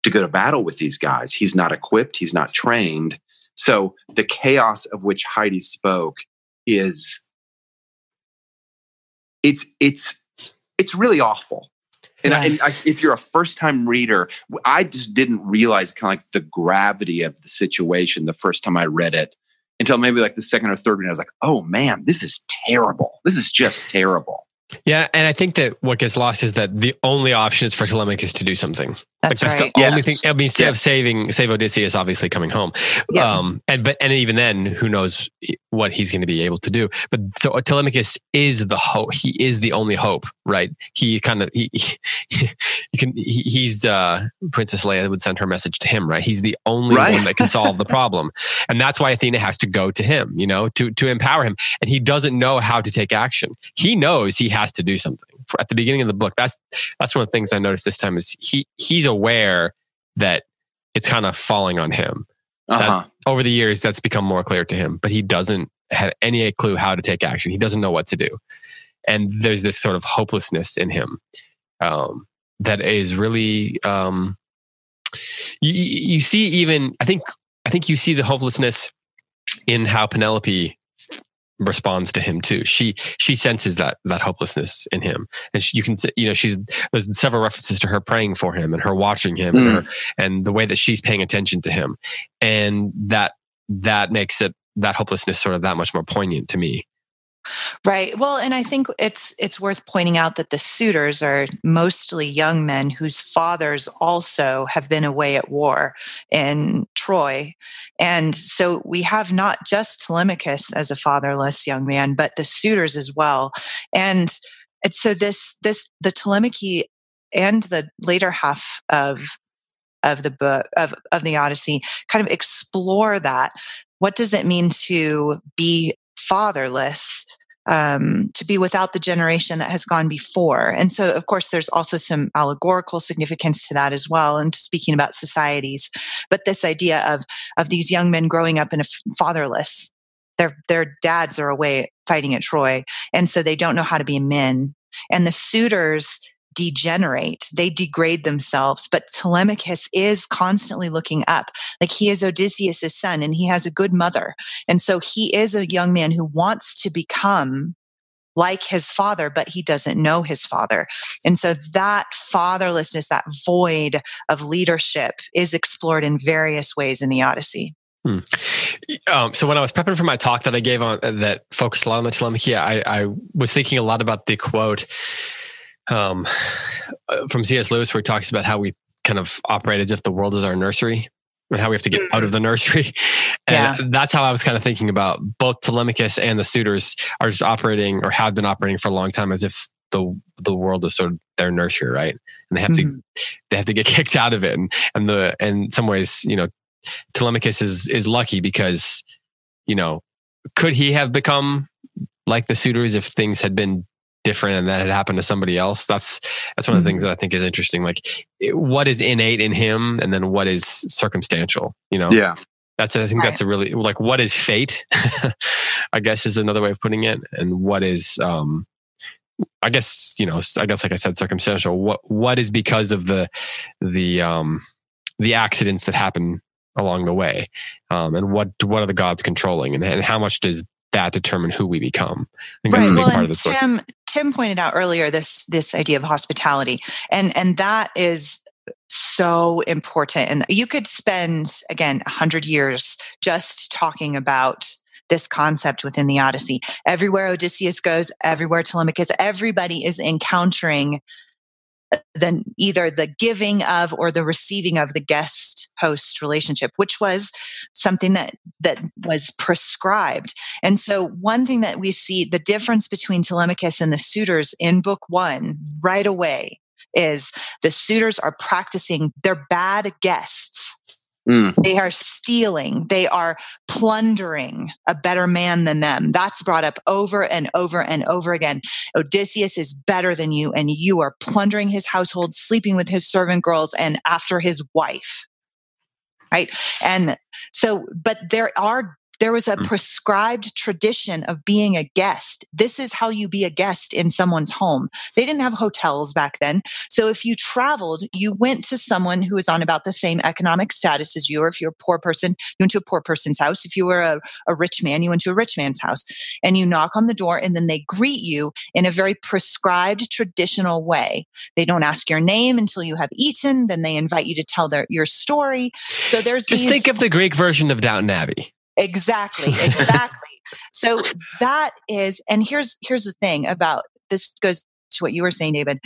to go to battle with these guys. He's not equipped, he's not trained. So the chaos of which Heidi spoke is it's it's it's really awful. And, yeah. I, and I, if you're a first time reader, I just didn't realize kind of like the gravity of the situation the first time I read it until maybe like the second or third reading. I was like, oh man, this is terrible. This is just terrible. Yeah, and I think that what gets lost is that the only option is for Telemachus to do something. That's, like, that's right. the yes. only thing. I mean, instead yes. of saving save Odysseus, obviously coming home. Yeah. Um, and but and even then, who knows what he's going to be able to do? But so Telemachus is the hope. He is the only hope, right? He kind of he, he (laughs) you can he, he's uh, Princess Leia would send her message to him, right? He's the only right. one that can solve the (laughs) problem, and that's why Athena has to go to him, you know, to to empower him. And he doesn't know how to take action. He knows he has to do something. At the beginning of the book, that's that's one of the things I noticed this time is he he's aware that it's kind of falling on him. Uh-huh. Over the years, that's become more clear to him, but he doesn't have any clue how to take action. He doesn't know what to do. And there's this sort of hopelessness in him um, that is really, um, you, you see, even, I think, I think you see the hopelessness in how Penelope responds to him too. She she senses that that hopelessness in him, and she, you can you know she's there's several references to her praying for him and her watching him mm. and her, and the way that she's paying attention to him, and that that makes it that hopelessness sort of that much more poignant to me. Right. Well, and I think it's it's worth pointing out that the suitors are mostly young men whose fathers also have been away at war in Troy. And so we have not just Telemachus as a fatherless young man, but the suitors as well. And, and so this this the Telemachy and the later half of of the book of, of the Odyssey kind of explore that. What does it mean to be fatherless um, to be without the generation that has gone before. And so, of course, there's also some allegorical significance to that as well. And speaking about societies, but this idea of of these young men growing up in a fatherless, their their dads are away fighting at Troy, and so they don't know how to be men. And the suitors degenerate, they degrade themselves. But Telemachus is constantly looking up. Like he is Odysseus' son and he has a good mother. And so he is a young man who wants to become like his father, but he doesn't know his father. And so that fatherlessness, that void of leadership is explored in various ways in the Odyssey. Hmm. Um, so when I was prepping for my talk that I gave on that focused a lot on the Telemachy, I, I was thinking a lot about the quote um, uh, from C.S. Lewis, where he talks about how we kind of operate as if the world is our nursery and how we have to get out of the nursery. (laughs) And yeah. that's how I was kind of thinking about both Telemachus and the suitors are just operating or have been operating for a long time as if the the world is sort of their nursery, right? And they have mm-hmm. to they have to get (laughs) kicked out of it. And and the and in some ways, you know, Telemachus is is lucky because, you know, could he have become like the suitors if things had been different and that had happened to somebody else that's that's one of the things mm-hmm. that i think is interesting like what is innate in him and then what is circumstantial you know yeah that's i think that's a really like what is fate (laughs) i guess is another way of putting it and what is um i guess you know i guess like i said circumstantial what what is because of the the um the accidents that happen along the way um and what what are the gods controlling and, and how much does that determine who we become. I think right. that's a big well, part of this Tim, book. Tim pointed out earlier this this idea of hospitality, and and that is so important. And you could spend again a hundred years just talking about this concept within the Odyssey. Everywhere Odysseus goes, everywhere Telemachus, everybody is encountering then either the giving of or the receiving of the guest host relationship which was something that that was prescribed. And so one thing that we see the difference between telemachus and the suitors in book 1 right away is the suitors are practicing their bad guests Mm. They are stealing. They are plundering a better man than them. That's brought up over and over and over again. Odysseus is better than you, and you are plundering his household, sleeping with his servant girls, and after his wife. Right. And so, but there are there was a mm. prescribed tradition of being a guest. This is how you be a guest in someone's home. They didn't have hotels back then. So if you traveled, you went to someone who was on about the same economic status as you, or if you're a poor person, you went to a poor person's house. If you were a, a rich man, you went to a rich man's house and you knock on the door and then they greet you in a very prescribed traditional way. They don't ask your name until you have eaten. Then they invite you to tell their, your story. So there's just these, think of the Greek version of Downton Abbey. Exactly, (laughs) exactly. so that is, and here's here's the thing about this goes to what you were saying, David.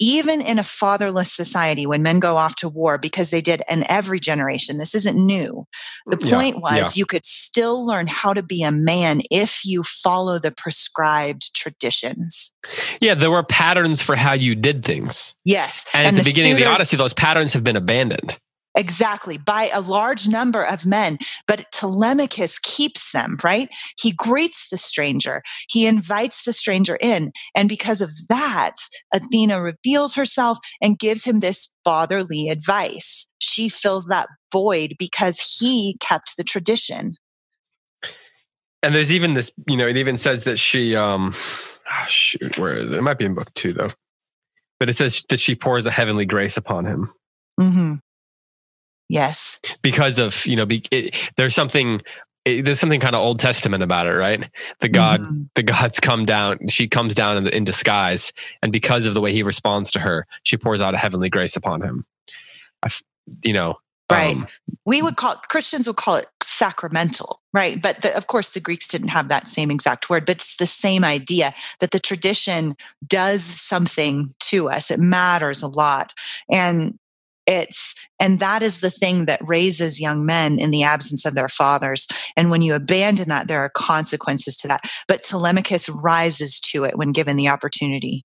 Even in a fatherless society, when men go off to war, because they did in every generation, this isn't new. The point yeah, was yeah. you could still learn how to be a man if you follow the prescribed traditions. Yeah, there were patterns for how you did things. Yes. And, and at the, the beginning suitors, of the Odyssey, those patterns have been abandoned. Exactly, by a large number of men. But Telemachus keeps them, right? He greets the stranger, he invites the stranger in. And because of that, Athena reveals herself and gives him this fatherly advice. She fills that void because he kept the tradition. And there's even this, you know, it even says that she, um, oh shoot, where is it? It might be in book two though. But it says that she pours a heavenly grace upon him. Mm-hmm. Yes. Because of, you know, be, it, there's something it, there's something kind of Old Testament about it, right? The God, mm-hmm. the gods come down. She comes down in, in, disguise, and because of the way he responds to her, she pours out a heavenly grace upon him. I, you know, right? Um, we would call Christians would call it sacramental, right? But the, of course, the Greeks didn't have that same exact word, but it's the same idea that the tradition does something to us. It matters a lot, and it's, and that is the thing that raises young men in the absence of their fathers. And when you abandon that, there are consequences to that. But Telemachus rises to it when given the opportunity.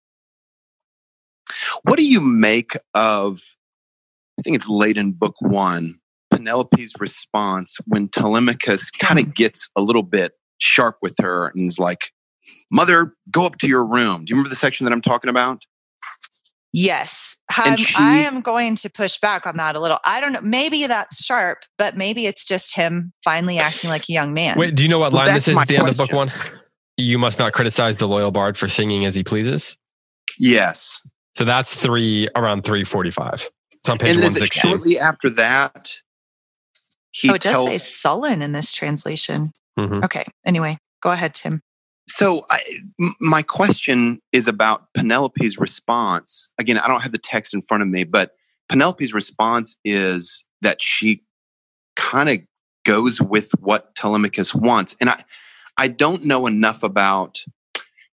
What do you make of, I think it's late in book one, Penelope's response when Telemachus kind of gets a little bit sharp with her and is like, Mother, go up to your room. Do you remember the section that I'm talking about? Yes. She, I am going to push back on that a little. I don't know. Maybe that's sharp, but maybe it's just him finally acting like a young man. Wait, do you know what well, line this is at the question. end of book one? You must not criticize the loyal bard for singing as he pleases. Yes. So that's three around three forty five. It's on page one sixteen. Shortly after that, oh, it does say sullen in this translation. Mm-hmm. Okay. Anyway, go ahead, Tim. So, I, my question is about Penelope's response. Again, I don't have the text in front of me, but Penelope's response is that she kind of goes with what Telemachus wants. And I, I don't know enough about,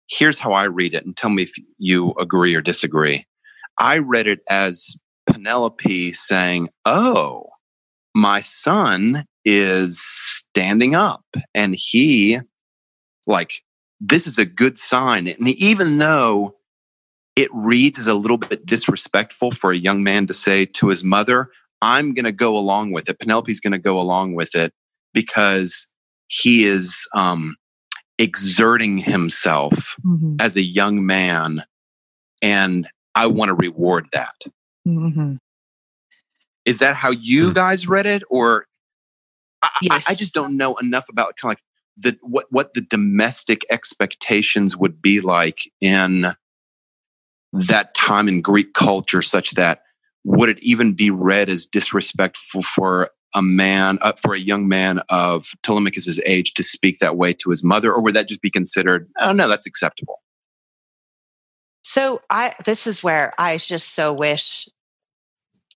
here's how I read it, and tell me if you agree or disagree. I read it as Penelope saying, Oh, my son is standing up and he like this is a good sign. And even though it reads as a little bit disrespectful for a young man to say to his mother, I'm going to go along with it. Penelope's going to go along with it because he is um, exerting himself mm-hmm. as a young man. And I want to reward that. Mm-hmm. Is that how you hmm. guys read it? Or I, yes. I, I, just don't know enough about kind of like the what what the domestic expectations would be like in that time in Greek culture, such that would it even be read as disrespectful for a man uh, for a young man of Telemachus's age to speak that way to his mother, or would that just be considered? Oh no, that's acceptable. So I this is where I just so wish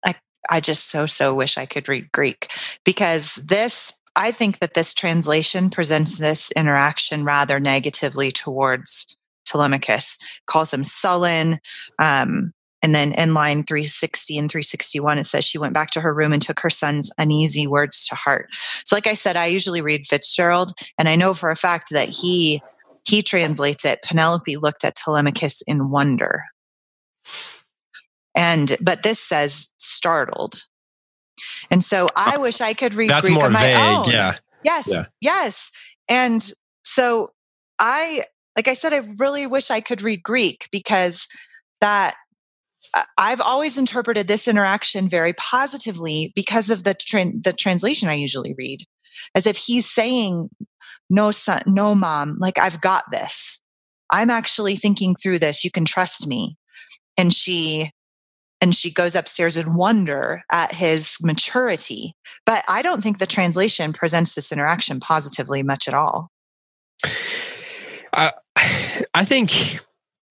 I I just so so wish I could read Greek because this I think that this translation presents this interaction rather negatively towards Telemachus, calls him sullen. Um, and then in line 360 and 361, it says she went back to her room and took her son's uneasy words to heart. So, like I said, I usually read Fitzgerald, and I know for a fact that he he translates it. Penelope looked at Telemachus in wonder. And but this says startled. And so I uh, wish I could read That's Greek more on my vague, own. yeah. Yes. Yeah. Yes. And so I like I said I really wish I could read Greek because that I've always interpreted this interaction very positively because of the tra- the translation I usually read, as if he's saying, "No son, no mom, like I've got this. I'm actually thinking through this. You can trust me." And she and she goes upstairs in wonder at his maturity. But I don't think the translation presents this interaction positively much at all. I I think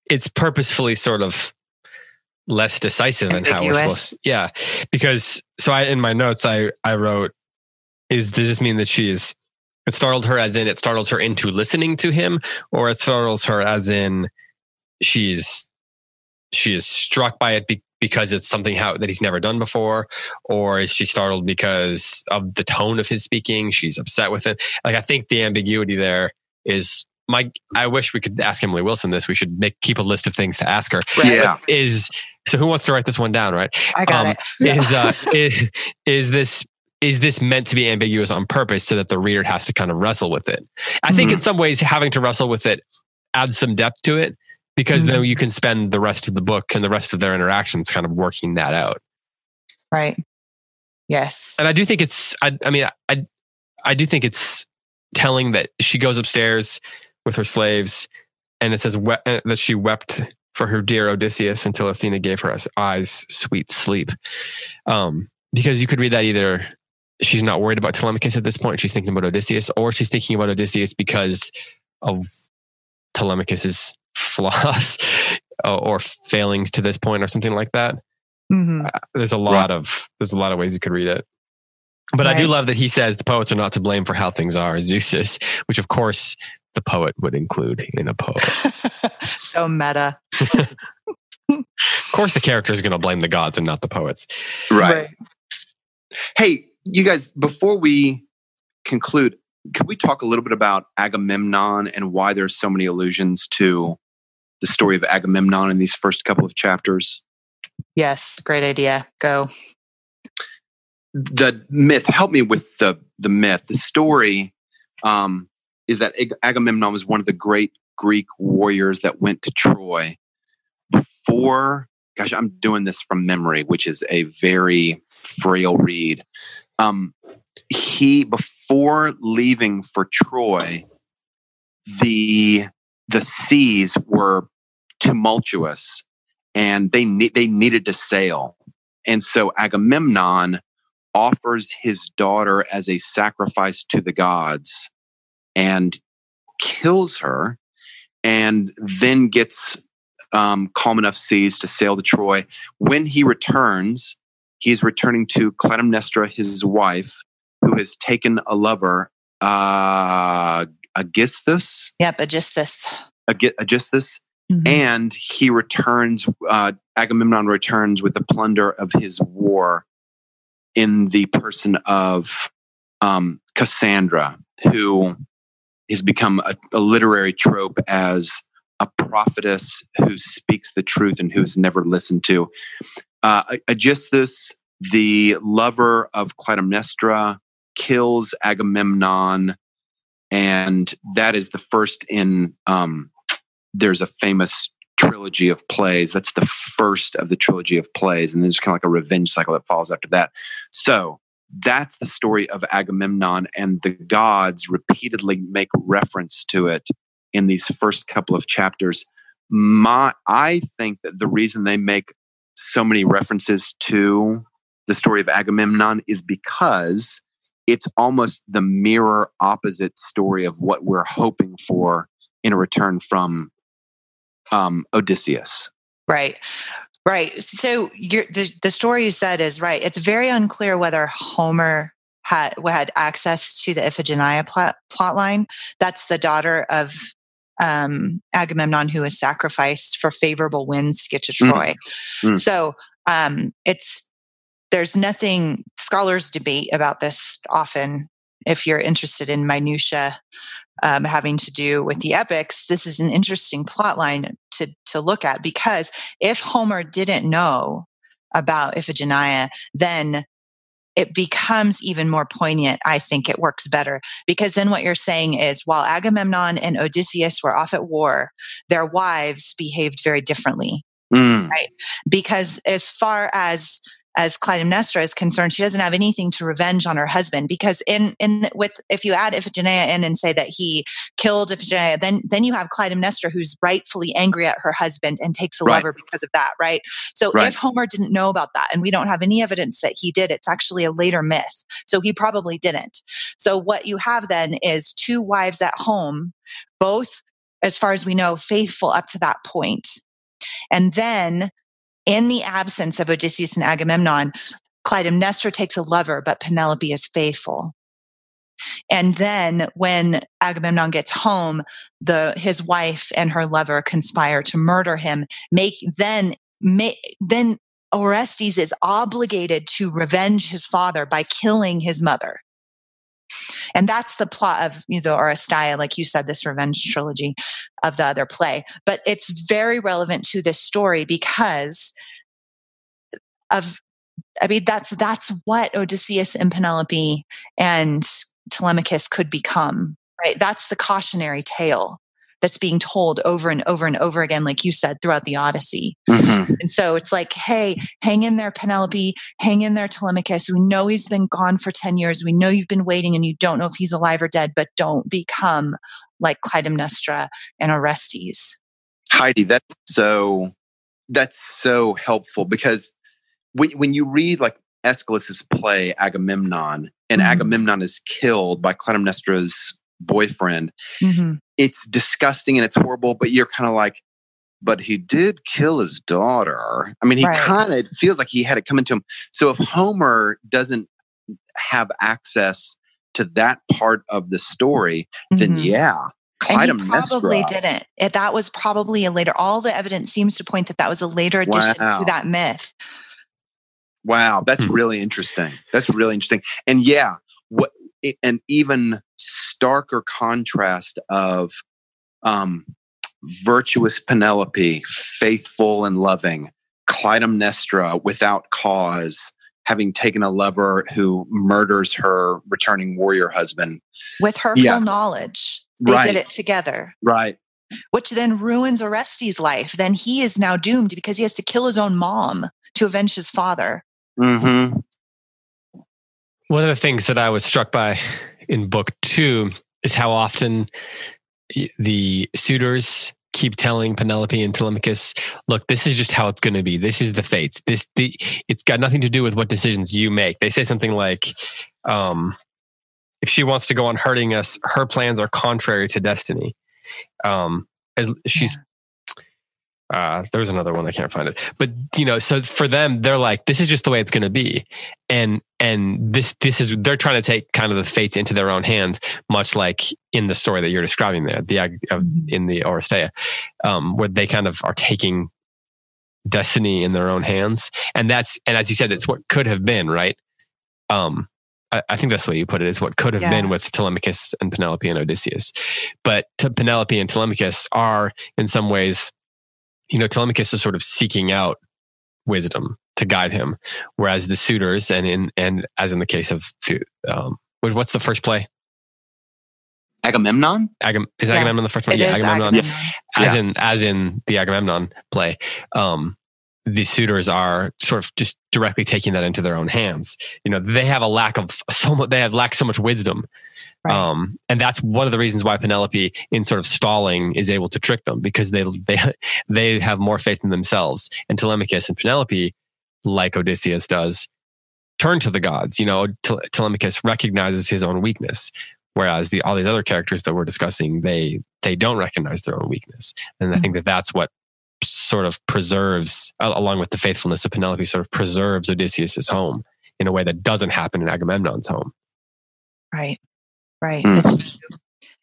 it's purposefully sort of less decisive in how we're supposed to, yeah because so i in my notes i i wrote is does this mean that she is it startled her as in it startles her into listening to him or it startles her as in she's she is struck by it be, because it's something how that he's never done before or is she startled because of the tone of his speaking she's upset with it like i think the ambiguity there is my I wish we could ask Emily Wilson this. We should make keep a list of things to ask her. Right. Yeah. Is so who wants to write this one down, right? I got um, it. (laughs) Yeah. Is, uh, is is this is this meant to be ambiguous on purpose so that the reader has to kind of wrestle with it? I think mm-hmm. in some ways having to wrestle with it adds some depth to it because mm-hmm. then you can spend the rest of the book and the rest of their interactions kind of working that out. Right. Yes. And I do think it's I I mean I I do think it's telling that she goes upstairs with her slaves, and it says we- uh, that she wept for her dear Odysseus until Athena gave her us eyes sweet sleep. Um, because you could read that either she's not worried about Telemachus at this point, she's thinking about Odysseus, or she's thinking about Odysseus because of Telemachus's flaws (laughs) or failings to this point, or something like that. Mm-hmm. Uh, there's a lot right. of there's a lot of ways you could read it. But right. I do love that he says the poets are not to blame for how things are. Zeus is, which of course the poet would include in a poem. (laughs) so meta. of course, the character is going to blame the gods and not the poets. Right. right. Hey, you guys, before we conclude, could we talk a little bit about Agamemnon and why there's so many allusions to the story of Agamemnon in these first couple of chapters? Yes, great idea. Go. The myth, help me with the the myth. The story um, is that Agamemnon was one of the great Greek warriors that went to Troy before. Gosh, I'm doing this from memory, which is a very frail reed. Um, he before leaving for Troy, the the seas were tumultuous, and they ne- they needed to sail, and so Agamemnon offers his daughter as a sacrifice to the gods and kills her and then gets um, calm enough seas to sail to Troy. When he returns, he is returning to Clytemnestra, his wife, who has taken a lover, uh, Aegisthus. Yep, Aegisthus. Aegisthus. Mm-hmm. And he returns, uh, Agamemnon returns with the plunder of his war in the person of um, Cassandra, who has become a, a literary trope as a prophetess who speaks the truth and who's never listened to. Uh, Aegisthus, the lover of Clytemnestra, kills Agamemnon, and that is the first in. Um, there's a famous trilogy of plays. That's the first of the trilogy of plays, and there's kind of like a revenge cycle that follows after that. So that's the story of Agamemnon, and the gods repeatedly make reference to it in these first couple of chapters. My, I think that the reason they make so many references to the story of Agamemnon is because it's almost the mirror opposite story of what we're hoping for in a return from um, Odysseus. Right. Right. So the, the story you said is right. It's very unclear whether Homer had had access to the Iphigenia plot, plot line. That's the daughter of um, Agamemnon who was sacrificed for favorable winds to get to mm. Troy. Mm. Mm. So um, it's there's nothing scholars debate about this often. If you're interested in minutia um, having to do with the epics, this is an interesting plot line to to look at because if Homer didn't know about Iphigenia, then it becomes even more poignant. I think it works better because then what you're saying is while Agamemnon and Odysseus were off at war, their wives behaved very differently. Mm. Right. Because as far as as Clytemnestra is concerned, she doesn't have anything to revenge on her husband because in in with if you add Iphigenia in and say that he killed Iphigenia, then then you have Clytemnestra who's rightfully angry at her husband and takes a right. lover because of that, right? So right. if Homer didn't know about that, and we don't have any evidence that he did, it's actually a later myth. So he probably didn't. So what you have then is two wives at home, both as far as we know, faithful up to that point. And then in the absence of Odysseus and Agamemnon, Clytemnestra takes a lover, but Penelope is faithful. And then when Agamemnon gets home, the his wife and her lover conspire to murder him. Make then make, then Orestes is obligated to revenge his father by killing his mother. And that's the plot of you know, Oresteia, like you said, this revenge trilogy of the other play. But it's very relevant to this story because of I mean, that's that's what Odysseus and Penelope and Telemachus could become, right? That's the cautionary tale that's being told over and over and over again, like you said, throughout the Odyssey. Mm-hmm. And so it's like, hey, hang in there, Penelope, hang in there, Telemachus. We know he's been gone for 10 years. We know you've been waiting and you don't know if he's alive or dead, but don't become like Clytemnestra and Orestes. Heidi, that's so that's so helpful because when, when you read like Aeschylus's play Agamemnon, and mm-hmm. Agamemnon is killed by Clytemnestra's boyfriend, mm-hmm. It's disgusting and it's horrible. But you're kind of like, but he did kill his daughter. I mean, he right. kind of feels like he had it coming to him. So if Homer doesn't have access to that part of the story, mm-hmm. then yeah, and he probably didn't. That was probably a later. All the evidence seems to point that that was a later addition wow. to that myth. Wow, that's hmm. really interesting. That's really interesting. And yeah, what an even starker contrast of um, virtuous Penelope, faithful and loving, Clytemnestra without cause, having taken a lover who murders her returning warrior husband with her yeah. full knowledge. They right. did it together. Right. Which then ruins Orestes' life. Then he is now doomed because he has to kill his own mom to avenge his father. Mm-hmm. One of the things that I was struck by in book two is how often the suitors keep telling Penelope and Telemachus, look, this is just how it's going to be. This is the fates. This, the, it's got nothing to do with what decisions you make. They say something like, um, if she wants to go on hurting us, her plans are contrary to destiny. Um, as she's uh, there's another one I can't find it, but you know, so for them, they're like, this is just the way it's going to be, and and this this is they're trying to take kind of the fates into their own hands, much like in the story that you're describing there, the uh, in the Oresteia, um, where they kind of are taking destiny in their own hands, and that's and as you said, it's what could have been, right? Um, I, I think that's the way you put it. Is what could have yeah. been with Telemachus and Penelope and Odysseus, but Penelope and Telemachus are in some ways you know, Telemachus is sort of seeking out wisdom to guide him, whereas the suitors, and in and as in the case of um, what's the first play? Agamemnon. Agam is Agamemnon the first one? It yeah, Agamemnon. Agamemnon. As yeah. in as in the Agamemnon play, um, the suitors are sort of just directly taking that into their own hands. You know, they have a lack of so much. They have lack so much wisdom Right. Um, and that's one of the reasons why Penelope, in sort of stalling, is able to trick them because they (laughs) they they have more faith in themselves. And Telemachus and Penelope, like Odysseus does, turn to the gods. You know, Telemachus recognizes his own weakness, whereas the all these other characters that we're discussing, they they don't recognize their own weakness, and I think that that's what sort of preserves, along with the faithfulness of Penelope, sort of preserves Odysseus's home in a way that doesn't happen in Agamemnon's home. Right, right. Mm.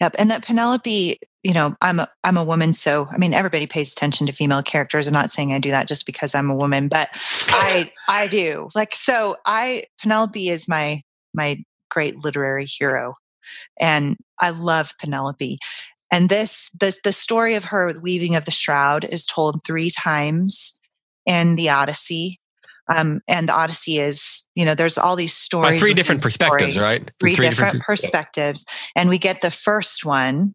Yep, and that Penelope, you know, I'm a, I'm a woman, so I mean, everybody pays attention to female characters. I'm not saying I do that just because I'm a woman, but I I do. Like, so I Penelope is my my great literary hero, and I love Penelope. And this the the story of her weaving of the shroud is told three times in the Odyssey. Um, and the Odyssey is, you know, there's all these stories. By three different perspectives, stories, right? Three, three different, different, perspectives. And we get the first one.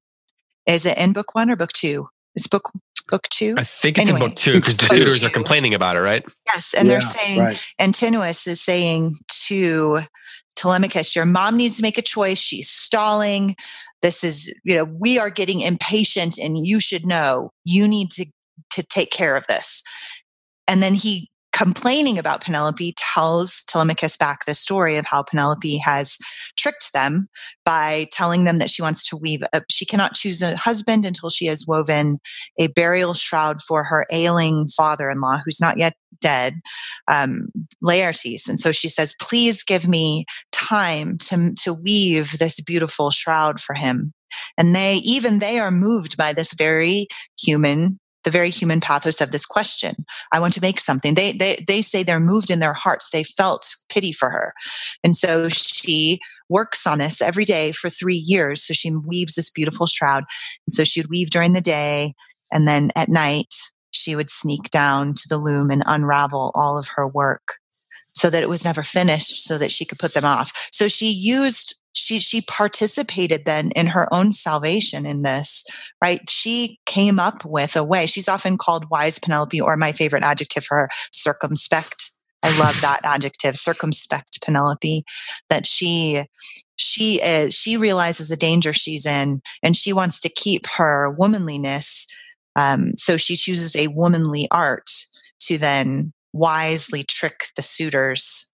Is it in book one or book two? It's book book two. I think it's anyway. in book two because the (laughs) suitors are complaining about it, right? Yes, and yeah, they're saying right. Antinous is saying to Telemachus, your mom needs to make a choice. She's stalling. This is, you know, we are getting impatient, and you should know you need to to take care of this. And then he complaining about Penelope tells Telemachus back the story of how Penelope has tricked them by telling them that she wants to weave, a, she cannot choose a husband until she has woven a burial shroud for her ailing father in law, who's not yet dead, um, Laertes. And so she says, please give me time to, to weave this beautiful shroud for him. And they, even they are moved by this very human the very human pathos of this question. I want to make something. They, they, they say they're moved in their hearts. They felt pity for her. And so she works on this every day for three years. So she weaves this beautiful shroud. And so she'd weave during the day. And then at night, she would sneak down to the loom and unravel all of her work so that it was never finished so that she could put them off. So she used she she participated then in her own salvation in this right? She came up with a way. She's often called wise penelope or my favorite adjective for her circumspect. I love (laughs) that adjective circumspect penelope that she she is she realizes the danger she's in and she wants to keep her womanliness um, so she chooses a womanly art to then wisely trick the suitors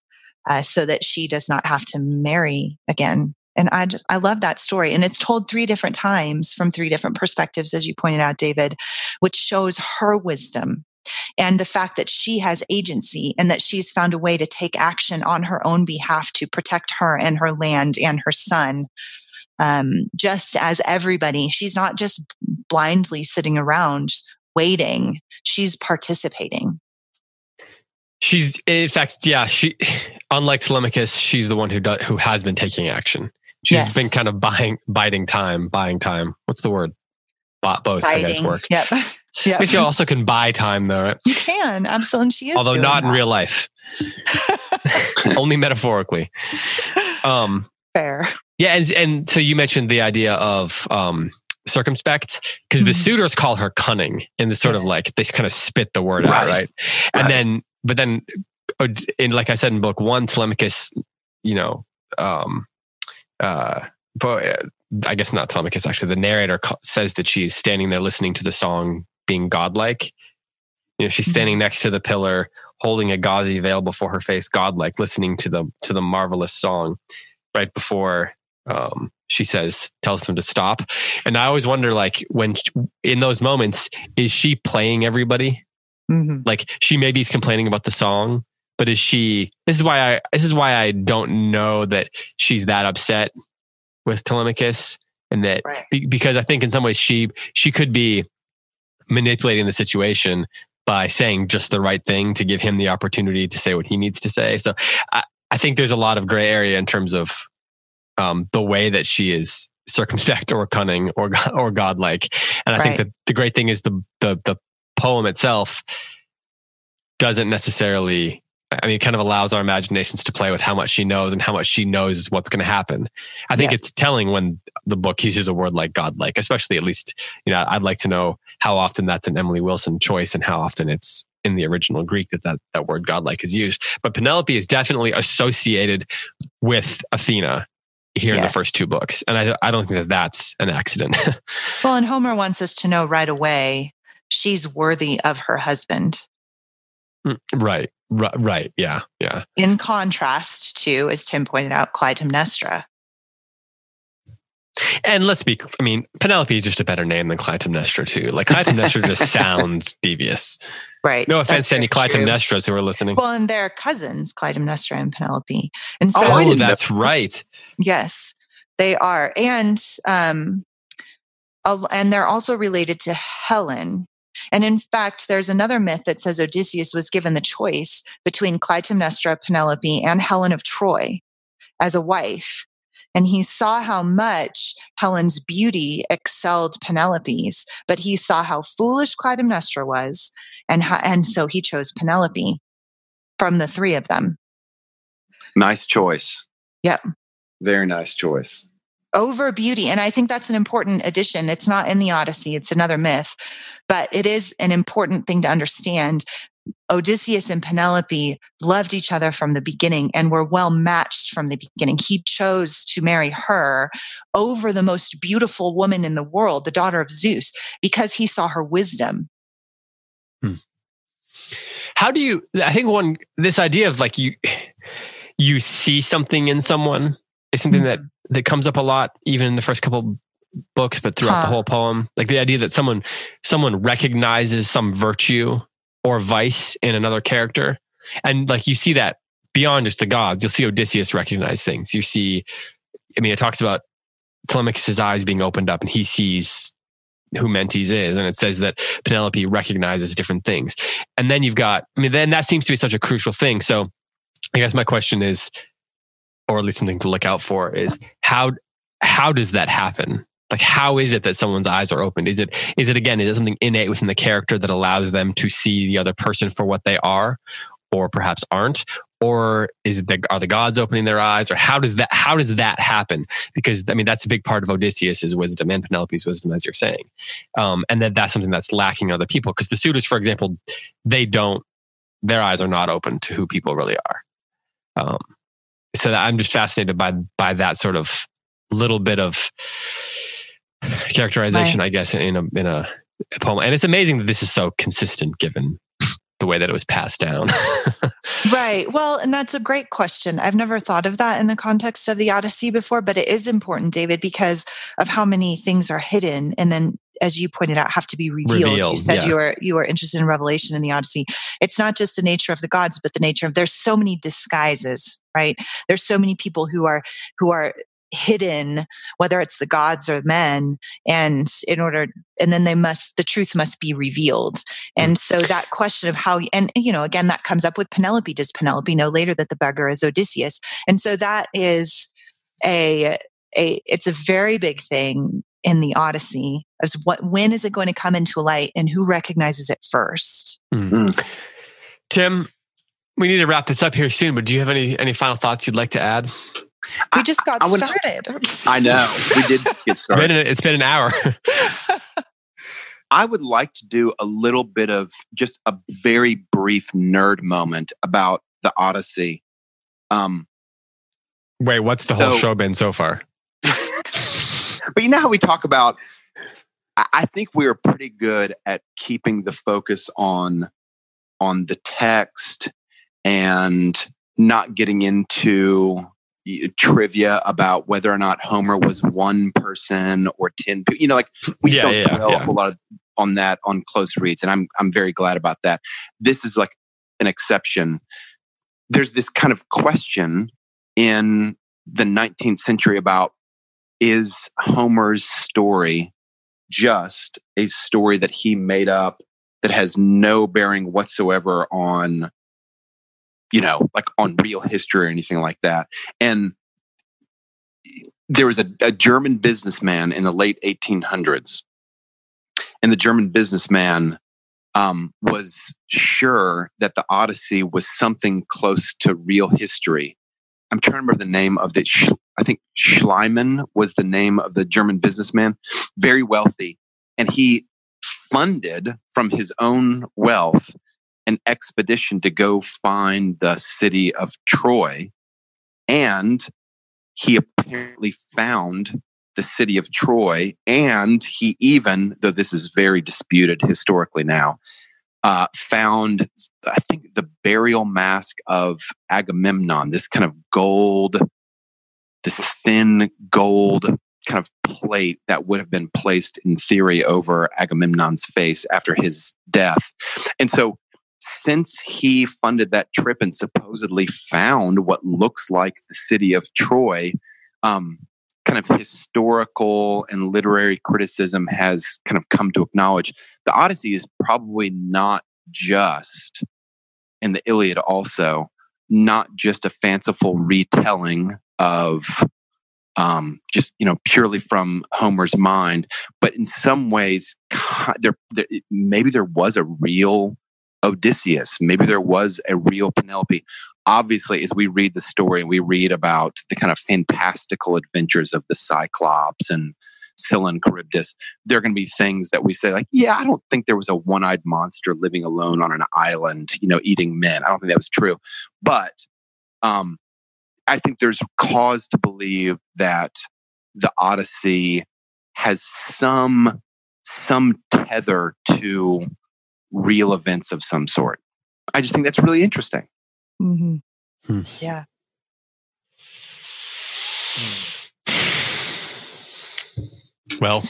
uh, so that she does not have to marry again. And I just, I love that story. And it's told three different times from three different perspectives, as you pointed out, David, which shows her wisdom and the fact that she has agency and that she's found a way to take action on her own behalf to protect her and her land and her son. Um, just as everybody, she's not just blindly sitting around waiting, she's participating. She's in fact, yeah. She, unlike Telemachus, she's the one who does, who has been taking action. She's yes. been kind of buying, biding time, buying time. What's the word? Bought both, Biding. I guess, work. Yep. (laughs) yep. you also can buy time, though, right? You can absolutely. She is, although not that. in real life, (laughs) only metaphorically. Um, Fair. Yeah, and and so you mentioned the idea of um, circumspect because mm-hmm. the suitors call her cunning and the sort of like they kind of spit the word right. out, right? And right. then but then in like I said in book one, Telemachus, you know, um, uh, but uh, I guess not Telemachus. Actually, the narrator says that she's standing there listening to the song, being godlike. You know, she's standing mm-hmm. next to the pillar, holding a gauzy veil before her face, godlike, listening to the to the marvelous song. Right before um, she says, tells them to stop, and I always wonder, like, when in those moments, is she playing everybody? Mm-hmm. Like she maybe is complaining about the song, but is she? This is why I. This is why I don't know that she's that upset with Telemachus, and that right. be, because I think in some ways she she could be manipulating the situation by saying just the right thing to give him the opportunity to say what he needs to say. So I, I think there's a lot of gray area in terms of um, the way that she is circumspect or cunning or or godlike. And I right. think that the great thing is the the the poem itself doesn't necessarily I mean, it kind of allows our imaginations to play with how much she knows and how much she knows what's going to happen. I think it's telling when the book uses a word like godlike, especially at least, you know, I'd like to know how often that's an Emily Wilson choice and how often it's in the original Greek that that, that word godlike is used. But Penelope is definitely associated with Athena here yes. in the first two books. And I, I don't think that that's an accident. (laughs) well, and Homer wants us to know right away she's worthy of her husband. Mm, right. R- right. Yeah. Yeah. In contrast to, as Tim pointed out, Clytemnestra. And let's be, I mean, Penelope is just a better name than Clytemnestra, too. Like Clytemnestra just (laughs) sounds devious. Right. No offense to any. Clytemnestras who are listening. Well, and they're cousins, Clytemnestra and Penelope. And so, Oh, oh, know. that's right. yes, they are. And, um, and they're also related to Helen. And in fact, there's another myth that says Odysseus was given the choice between Clytemnestra, Penelope, and Helen of Troy as a wife. And he saw how much Helen's beauty excelled Penelope's, but he saw how foolish Clytemnestra was. And, how, and so he chose Penelope from the three of them. Nice choice. Yep. Very nice choice. Over beauty. And I think that's an important addition. It's not in the Odyssey, it's another myth, but it is an important thing to understand. Odysseus and Penelope loved each other from the beginning and were well matched from the beginning. He chose to marry her over the most beautiful woman in the world, the daughter of Zeus, because he saw her wisdom. Hmm. How do you, I think one, this idea of like you, you see something in someone is something that, mm-hmm. That comes up a lot, even in the first couple books, but throughout the whole poem. Like the idea that someone, someone recognizes some virtue or vice in another character. And like you see that beyond just the gods, you'll see Odysseus recognize things. You see, I mean, it talks about Telemachus' eyes being opened up and he sees who Mentes is. And it says that Penelope recognizes different things. And then you've got, I mean, then that seems to be such a crucial thing. So I guess my question is, or at least something to look out for is how, how does that happen? Like, how is it that someone's eyes are opened? Is it, is it again, is it something innate within the character that allows them to see the other person for what they are or perhaps aren't? Or is it the, are the gods opening their eyes or how does that, how does that happen? Because I mean, that's a big part of Odysseus's wisdom and Penelope's wisdom, as you're saying. Um, and that that's something that's lacking in other people. Because the suitors, for example, they don't, their eyes are not open to who people really are. Um, so that I'm just fascinated by by that sort of little bit of characterization, I guess, in a in a poem. And it's amazing that this is so consistent, given the way that it was passed down. (laughs) Right. Well, and that's a great question. I've never thought of that in the context of the Odyssey before, but it is important, David, because of how many things are hidden and then as you pointed out have to be revealed. you said yeah. you were you were interested in revelation in the Odyssey. It's not just the nature of the gods, but the nature of there's so many disguises, right? There's so many people who are who are hidden whether it's the gods or men and in order and then they must the truth must be revealed and mm. so that question of how and you know again that comes up with penelope does penelope know later that the beggar is odysseus and so that is a a it's a very big thing in the odyssey as what when is it going to come into light and who recognizes it first Tim, we need to wrap this up here soon, but do you have any any final thoughts you'd like to add? we just got I would- started I know. We did get It's been, started. an, it's been an hour. I would like to do a little bit of just a very brief nerd moment about the Odyssey. Um, Wait, what's the whole show been so far? (laughs) but you know how we talk about I- I think we are pretty good at keeping the focus on on the text and not getting into trivia about whether or not Homer was one person or ten people. You know, like we Yeah, don't yeah, dwell yeah. a whole lot of, on that on close reads, and I'm I'm very glad about that. This is like an exception. There's this kind of question in the 19th century about is Homer's story just a story that he made up that has no bearing whatsoever on, you know, like on real history or anything like that? And there was a, a German businessman in the late 1800s, and the German businessman um, was sure that the Odyssey was something close to real history. I'm trying to remember the name of the. I think Schliemann was the name of the German businessman, very wealthy, and he funded from his own wealth an expedition to go find the city of Troy, and he apparently found the city of Troy, and he even, though this is very disputed historically now, uh, found, I think, the burial mask of Agamemnon, this kind of gold, this thin gold kind of plate that would have been placed in theory over Agamemnon's face after his death. And so, since he funded that trip and supposedly found what looks like the city of Troy, um, kind of historical and literary criticism has kind of come to acknowledge the Odyssey is probably not just, and the Iliad also, not just a fanciful retelling of um, just you know purely from Homer's mind, but in some ways, there, there maybe there was a real Odysseus, maybe there was a real Penelope. Obviously, as we read the story and we read about the kind of fantastical adventures of the Cyclops and Scylla and Charybdis, there are going to be things that we say like, yeah, I don't think there was a one-eyed monster living alone on an island, you know, eating men. I don't think that was true, but um, I think there's cause to believe that the Odyssey has some some tether to real events of some sort. I just think that's really interesting. Mm-hmm. Hmm. Yeah. Well,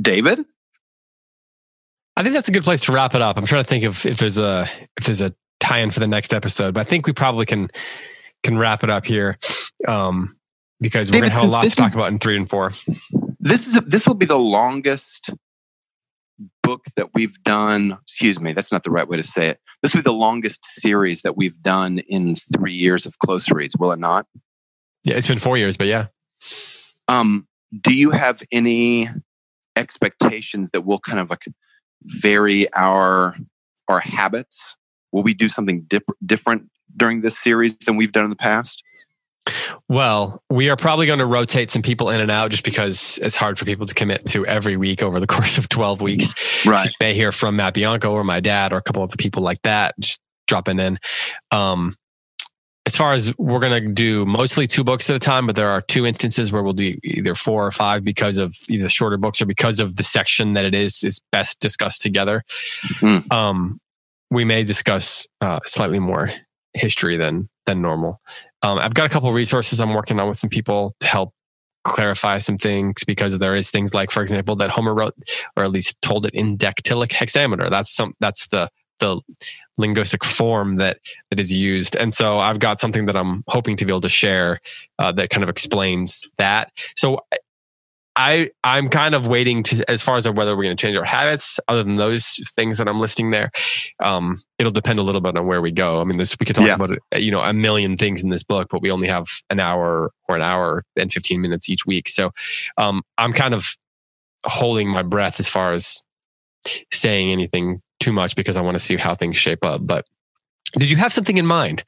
David, I think that's a good place to wrap it up. I'm trying to think of if there's a if there's a tie-in for the next episode, but I think we probably can can wrap it up here um, because we're going to have a lot to talk is, about in three and four. This is a, this will be the longest book that we've done. Excuse me, that's not the right way to say it. This will be the longest series that we've done in three years of close reads. Will it not? Yeah, it's been four years, but yeah. Um, do you have any expectations that will kind of like vary our our habits? Will we do something dip- different during this series than we've done in the past? Well, we are probably going to rotate some people in and out just because it's hard for people to commit to every week over the (laughs) course of 12 weeks. Right. you may hear from Matt Bianco or my dad or a couple of the people like that just dropping in. Um, as far as we're going to do mostly two books at a time, but there are two instances where we'll do either four or five because of either shorter books or because of the section that it is is best discussed together. Mm. Um, we may discuss uh, slightly more history than than normal. Um, I've got a couple resources I'm working on with some people to help clarify some things because there is things like, for example, that Homer wrote or at least told it in dactylic hexameter. That's some that's the the linguistic form that that is used. And so I've got something that I'm hoping to be able to share uh, that kind of explains that. So I I'm kind of waiting to as far as whether we're going to change our habits. Other than those things that I'm listing there, um, it'll depend a little bit on where we go. I mean, this, we could talk yeah. about you know a million things in this book, but we only have an hour or an hour and 15 minutes each week. So um, I'm kind of holding my breath as far as saying anything too much because I want to see how things shape up. But did you have something in mind?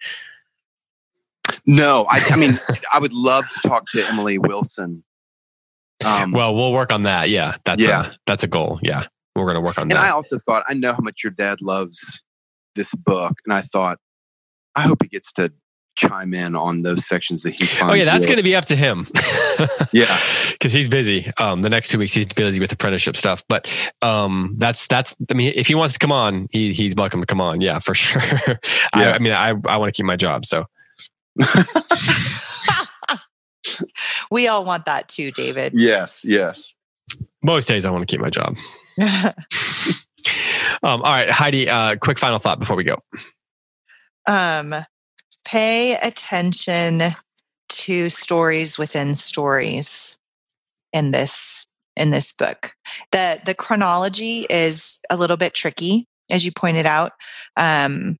No, I, I mean, I would love to talk to Emily Wilson (laughs) um, well, we'll work on that. Yeah, that's yeah. A, that's a goal. Yeah, we're going to work on and that. And I also thought I know how much your dad loves this book, and I thought I hope he gets to chime in on those sections that he finds. Oh yeah, that's going to be up to him. (laughs) yeah, because he's busy. Um, the next two weeks he's busy with apprenticeship stuff. But um, that's that's. I mean, if he wants to come on, he he's welcome to come on. Yeah, for (laughs) sure. Yeah. I, I mean, I I want to keep my job, so. (laughs) we all want that too, David. Yes, yes. Most days I want to keep my job. (laughs) um, all right, Heidi, uh, quick final thought before we go. Um, pay attention to stories within stories in this in this book. The the chronology is a little bit tricky, as you pointed out. Um,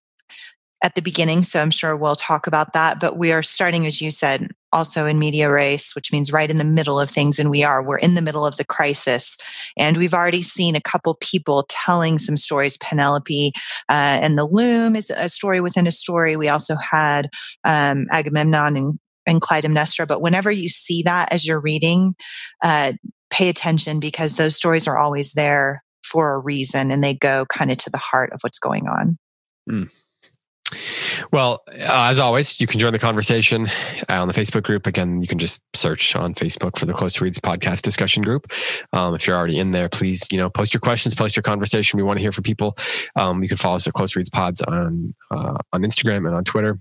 at the beginning. So I'm sure we'll talk about that. But we are starting, as you said, also in medias res, which means right in the middle of things. And we are, we're in the middle of the crisis. And we've already seen a couple people telling some stories. Penelope uh, and the loom is a story within a story. We also had um, Agamemnon and, and Clytemnestra. But whenever you see that as you're reading, uh, pay attention because those stories are always there for a reason and they go kind of to the heart of what's going on. Mm. Well, uh, as always, you can join the conversation uh, on the Facebook group. Again, you can just search on Facebook for the Close Reads podcast discussion group. Um, if you're already in there, please, you know, post your questions, post your conversation. We want to hear from people. Um, you can follow us at Close Reads Pods on uh, on Instagram and on Twitter.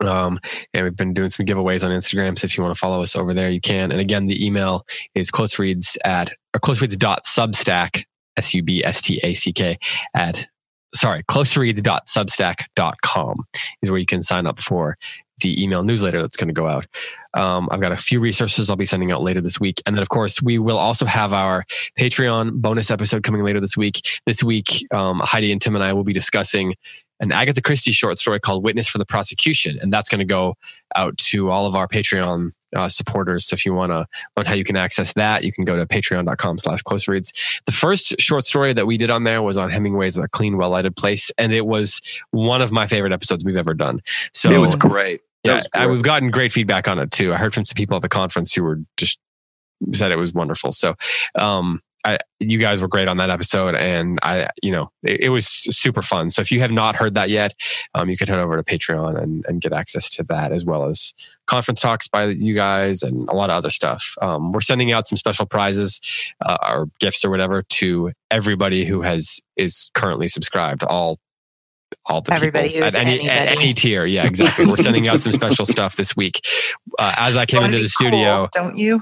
Um, and we've been doing some giveaways on Instagram. So if you want to follow us over there, you can. And again, the email is close reads at or close reads dot substack, S U B S T A C K at sorry, closereads.substack.com is where you can sign up for the email newsletter that's going to go out. Um, I've got a few resources I'll be sending out later this week. And then, of course, we will also have our Patreon bonus episode coming later this week. This week, um, Heidi and Tim and I will be discussing an Agatha Christie short story called Witness for the Prosecution. And that's going to go out to all of our Patreon uh, supporters. So if you want to learn how you can access that, you can go to patreon.com slash close reads. The first short story that we did on there was on Hemingway's A Clean, Well Lighted Place. And it was one of my favorite episodes we've ever done. So it was great. Yeah, I, we've gotten great feedback on it too. I heard from some people at the conference who were just said it was wonderful. So, um, I, you guys were great on that episode, and I, you know, it, it was super fun. So if you have not heard that yet, um, you can head over to Patreon and, and get access to that as well as conference talks by you guys and a lot of other stuff. Um, we're sending out some special prizes uh, or gifts or whatever to everybody who has is currently subscribed. All all the everybody people at any, at any tier. Yeah, exactly. We're sending out some special (laughs) stuff this week. Uh, as I came into the cool, studio, don't you?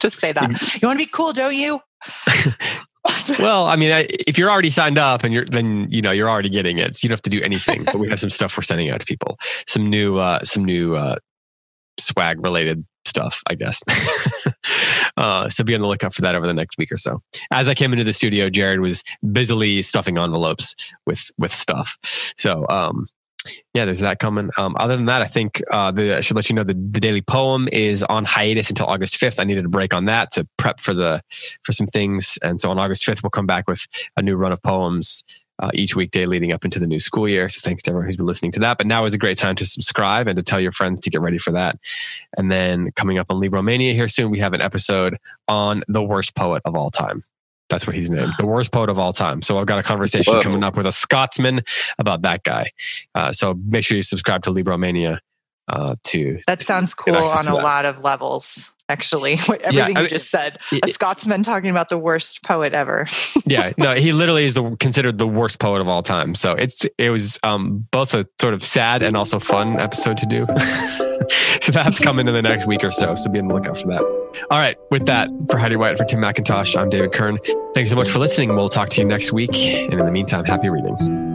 Just say that. You want to be cool, don't you? (laughs) well, I mean, if you're already signed up and you're, then you know you're already getting it. So you don't have to do anything. but we have some stuff we're sending out to people. Some new, uh, some new uh, swag related stuff, I guess. (laughs) uh, so be on the lookout for that over the next week or so. As I came into the studio, Jared was busily stuffing envelopes with with stuff. So um, yeah, there's that coming. Um, other than that, I think uh, the, I should let you know the, the daily poem is on hiatus until August 5th. I needed a break on that to prep for the for some things, and so on August 5th we'll come back with a new run of poems uh, each weekday leading up into the new school year. So thanks to everyone who's been listening to that. But now is a great time to subscribe and to tell your friends to get ready for that. And then coming up on Libromania here soon, we have an episode on the worst poet of all time. That's what he's named, the (sighs) worst poet of all time. So I've got a conversation Whoa. coming up with a Scotsman about that guy. Uh, so make sure you subscribe to Libromania. Uh, to that sounds cool on a lot of levels. Actually, (laughs) everything yeah, I mean, you just said, a Scotsman talking about the worst poet ever. (laughs) yeah, no, he literally is the considered the worst poet of all time. So it's it was um, both a sort of sad and also fun episode to do. (laughs) so (laughs) that's coming in the next week or so. So be on the lookout for that. All right. With that, for Heidi White, for Tim McIntosh, I'm David Kern. Thanks so much for listening. We'll talk to you next week. And in the meantime, happy reading.